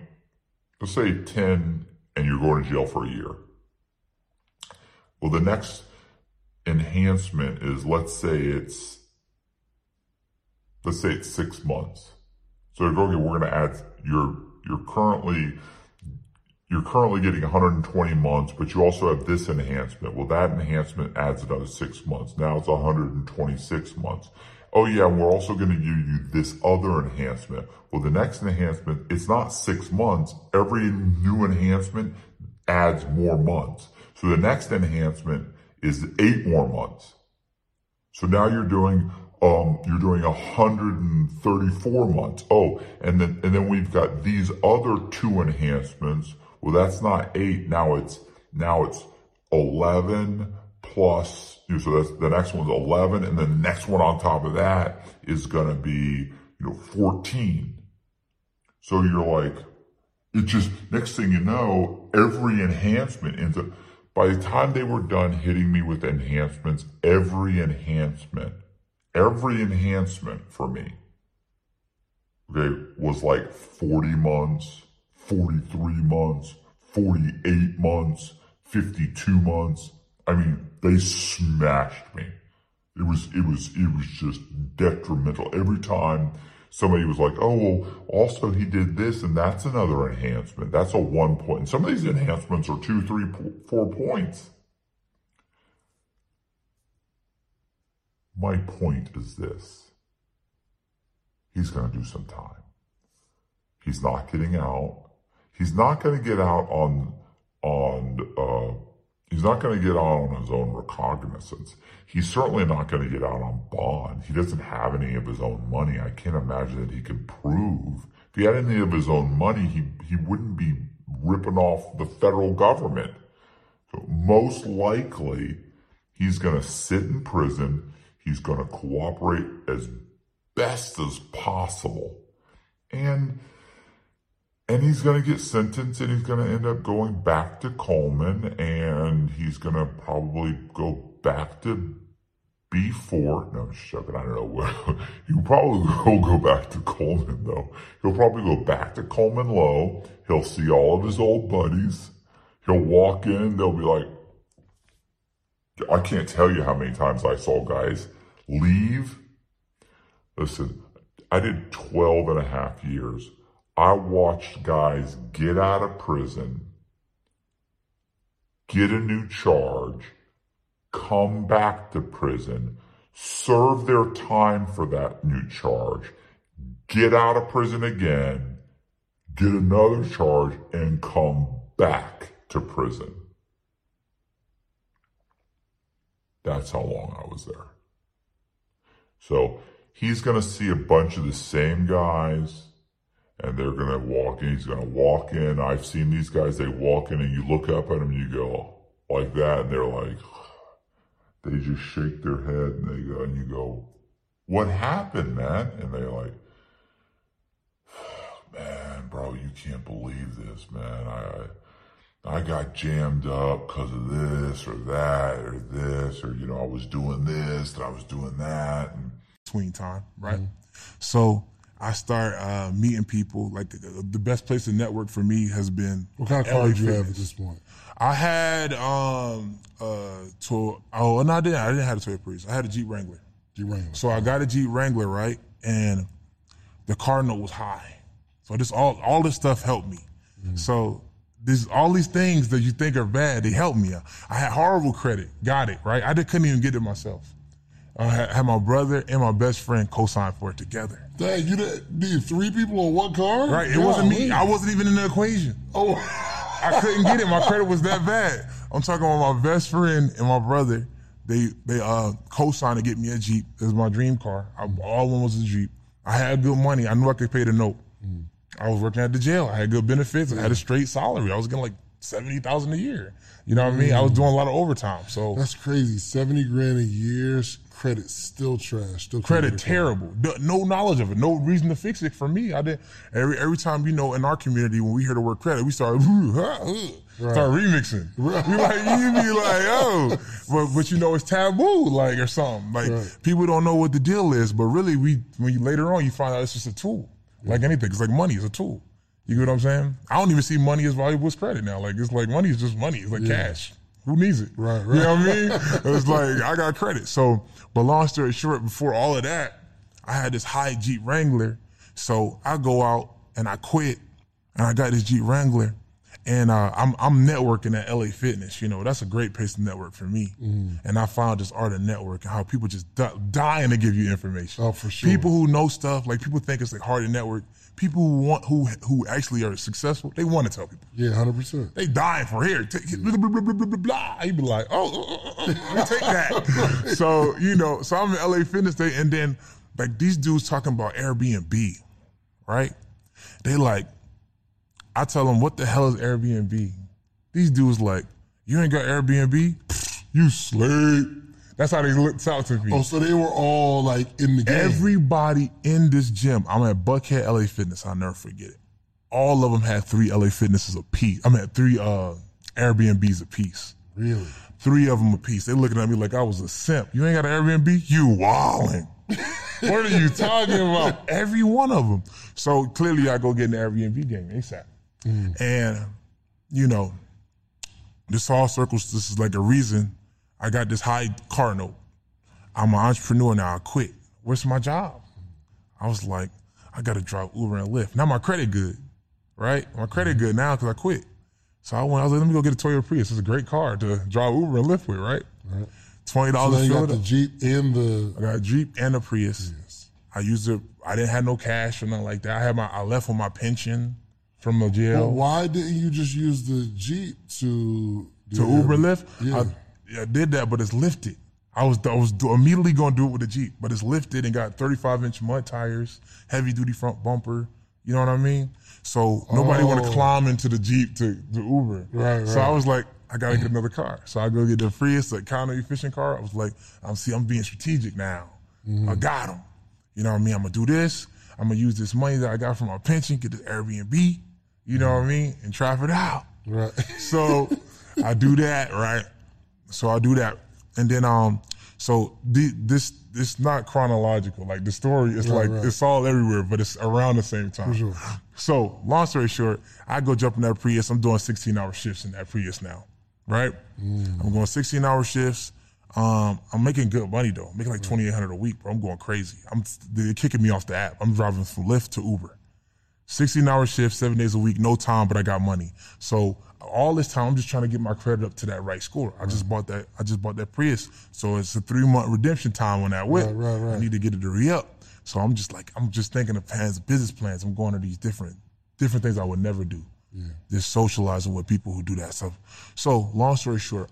S3: let's say 10 and you're going to jail for a year. Well, the next enhancement is, let's say it's, let's say it's six months. So okay, we're going to add, you're, you're currently, you're currently getting 120 months, but you also have this enhancement. Well, that enhancement adds another six months. Now it's 126 months. Oh yeah, we're also going to give you this other enhancement. Well, the next enhancement, it's not six months. Every new enhancement adds more months. So the next enhancement is eight more months. So now you're doing, um, you're doing 134 months. Oh, and then, and then we've got these other two enhancements. Well, that's not eight. Now it's, now it's 11 plus, so that's, the next one's 11. And the next one on top of that is going to be, you know, 14. So you're like, it just, next thing you know, every enhancement ends up, by the time they were done hitting me with enhancements, every enhancement, every enhancement for me, okay, was like 40 months, 43 months, 48 months, 52 months. I mean, they smashed me. It was, it was, it was just detrimental. Every time somebody was like, oh, well, also he did this and that's another enhancement. That's a one point. And some of these enhancements are two, three, four points. My point is this. He's going to do some time. He's not getting out. He's not going to get out on, on, uh, he's not going to get out on his own recognizance. He's certainly not going to get out on bond. He doesn't have any of his own money. I can't imagine that he could prove. If he had any of his own money, he, he wouldn't be ripping off the federal government. So most likely, he's going to sit in prison. He's going to cooperate as best as possible. And and he's going to get sentenced and he's going to end up going back to Coleman and he's going to probably go back to B4. No, I'm just joking. I don't know. He'll probably will go back to Coleman though. He'll probably go back to Coleman Low. He'll see all of his old buddies. He'll walk in. They'll be like, I can't tell you how many times I saw guys leave. Listen, I did 12 and a half years. I watched guys get out of prison, get a new charge, come back to prison, serve their time for that new charge, get out of prison again, get another charge, and come back to prison. That's how long I was there. So he's going to see a bunch of the same guys and they're going to walk in. He's going to walk in. I've seen these guys, they walk in and you look up at them and you go like that. And they're like, they just shake their head and they go, and you go, what happened, man? And they're like, man, bro, you can't believe this, man. I, I got jammed up because of this or that or this, or, you know, I was doing this and I was doing that. And
S19: between time, right? Mm-hmm. So I start uh, meeting people. Like the, the, best place to network for me has been.
S20: What kind of car did you have at this point?
S19: I had um uh to oh no I didn't I didn't have a Toyota Prius. I had a Jeep Wrangler.
S20: Jeep Wrangler.
S19: So I got a Jeep Wrangler right, and the car note was high. So this all all this stuff helped me. Mm-hmm. So this all these things that you think are bad, they helped me. I had horrible credit, got it right. I just couldn't even get it myself.
S21: I had, my brother and my best friend co-sign for it together.
S20: Dang, you did- need three people on one car?
S21: Right? It wasn't me.
S20: Golly.
S21: I wasn't even in the equation.
S20: Oh,
S21: I couldn't get it. My credit was that bad. I'm talking about my best friend and my brother. They they uh co-signed to get me a Jeep. It was my dream car. I, all I wanted was a Jeep. I had good money. I knew I could pay the note. I was working at the jail. I had good benefits. I had a straight salary. I was getting like seventy thousand a year. You know what I mean? I was doing a lot of overtime. So
S20: That's crazy. 70 grand a year, credit still trash. Still
S21: credit
S20: get a car.
S21: terrible. No, no knowledge of it. No reason to fix it for me. I did every every time you know in our community when we hear the word credit, we start start remixing. We like you be like oh, but but you know it's taboo like or something. Like people don't know what the deal is, but really we when you later on you find out it's just a tool. Like anything, it's like money is a tool. You get what I'm saying? I don't even see money as valuable as credit now. Like it's like money is just money. It's like
S20: Yeah.
S21: cash. Who needs it?
S20: Right, right.
S21: You know what I mean? It's like I got credit. So, but long story short, before all of that, I had this high Jeep Wrangler. So I go out and I quit, and I got this Jeep Wrangler, and uh, I'm I'm networking at LA Fitness. You know that's a great place to network for me. And I found this art of networking, how people just di- dying to give you information.
S20: Oh, for sure.
S21: People who know stuff, like people think it's like hard to network. People who want who who actually are successful, they want to tell people.
S20: Yeah, 100%.
S21: They dying for here. Take it, blah, blah, blah, blah, blah, blah, blah. You be like, oh oh, oh, oh, oh, let me take that. so, you know, so I'm in LA Fitness Day, and then like these dudes talking about Airbnb, right? They like, I tell them, what the hell is Airbnb? These dudes like, you ain't got Airbnb? You slave. That's how they looked out to me.
S20: Oh, so they were all like in the game.
S21: Everybody in this gym, I'm at Buckhead LA Fitness. I'll never forget it. All of them had three LA Fitnesses a piece. I mean, three uh, Airbnbs a piece.
S20: Really?
S21: Three of them a piece. They looking at me like I was a simp. You ain't got an Airbnb? You wildin'. what are you talking about? Every one of them. So clearly, I go get an Airbnb game ASAP. And you know, this all circles. This is like a reason I got this high car note. I'm an entrepreneur now. I quit. Where's my job? I was like, I got to drive Uber and Lyft. Now my credit good, right? My credit mm-hmm. good now because I quit. So I went. I was like, let me go get a Toyota Prius. It's a great car to drive Uber and Lyft with, right? right.
S20: Twenty
S21: dollars.
S20: now you got the Jeep and the.
S21: I got a Jeep and a Prius. I used it. I didn't have no cash or nothing like that. I had my. I left with my pension from the jail.
S20: Well, why didn't you just use the Jeep to
S21: to Uber? Lyft.
S20: Yeah.
S21: I, I did that, but it's lifted. I was I was immediately going to do it with the Jeep, but it's lifted and got 35 inch mud tires, heavy duty front bumper. You know what I mean? So nobody want to
S20: Oh.
S21: climb into the Jeep to, to Uber.
S20: Right, right.
S21: So I was like, I gotta get another car. So I go get the Prius, the counter efficient car. I was like, I'm see, I'm being strategic now.
S20: Mm-hmm.
S21: I got them. You know what I mean? I'm gonna do this. I'm gonna use this money that I got from my pension, get this Airbnb. You know what I mean? And try it out.
S20: Right.
S21: So I do that, right? So I do that, and then um, so the, this this not chronological. Like the story is
S20: Right,
S21: like
S20: right.
S21: it's all everywhere, but it's around the same time.
S20: For sure.
S21: So long story short, I go jump in that Prius. I'm doing 16 hour shifts in that Prius now, right?
S20: Mm.
S21: I'm going 16 hour shifts. Um, I'm making good money though. I'm making like 2,800 a week, bro. I'm going crazy. I'm they're kicking me off the app. I'm driving from Lyft to Uber. 16 hour shift, seven days a week, no time, but I got money. So all this time, I'm just trying to get my credit up to that right score. I just bought that. I just bought that Prius, so it's a three month redemption time on that whip.
S20: Right, right, right.
S21: I need to get it to re up. So I'm just like, I'm just thinking of plans, business plans. I'm going to these different, different things I would never do. Just socializing with people who do that stuff. So long story short,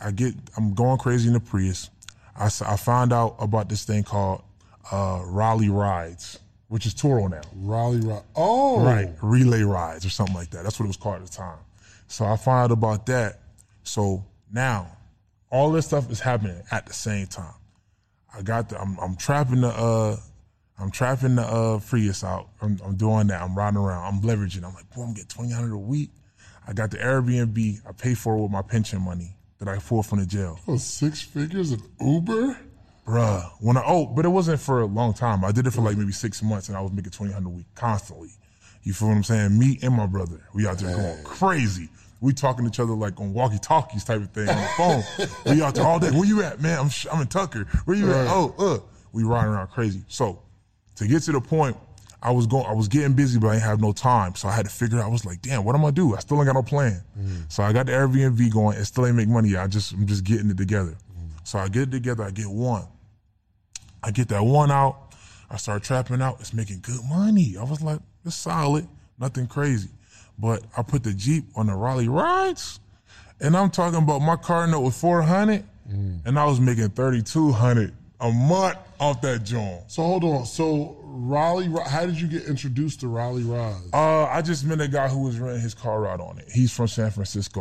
S21: I get, I'm going crazy in the Prius. I, I found out about this thing called uh, Raleigh Rides, which is Turo now.
S20: Raleigh Ride. Oh.
S21: Right. Relay rides or something like that. That's what it was called at the time. So I found out about that. So now all this stuff is happening at the same time. I got the I'm I'm trapping the uh I'm trapping the uh Prius out. I'm, I'm doing that. I'm riding around. I'm leveraging. I'm like, boy, I'm getting twenty hundred a week. I got the Airbnb. I pay for it with my pension money that I pulled from the jail.
S20: Oh, six figures of Uber?
S21: Bruh, when I oh, but it wasn't for a long time. I did it for like maybe six months, and I was making twenty hundred a week constantly. You feel what I'm saying? Me and my brother, we out there going crazy. We talking to each other like on walkie talkies type of thing on the phone. we out there all day. Where you at, man? I'm I'm in Tucker. Where you at? Oh, uh, we riding around crazy. So to get to the point, I was going. I was getting busy, but I didn't have no time. So I had to figure out. I was like, damn, what am I do? I still ain't got no plan. So I got the Airbnb going. It still ain't make money. yet. I just I'm just getting it together. So I get it together. I get one. I get that one out. I start trapping out. It's making good money. I was like, it's solid, nothing crazy. But I put the Jeep on the Raleigh rides, and I'm talking about my car note was 400, and I was making 3200 a month off that joint.
S20: So hold on. So Raleigh, how did you get introduced to Raleigh Rides?
S21: Uh, I just met a guy who was renting his car out on it. He's from San Francisco.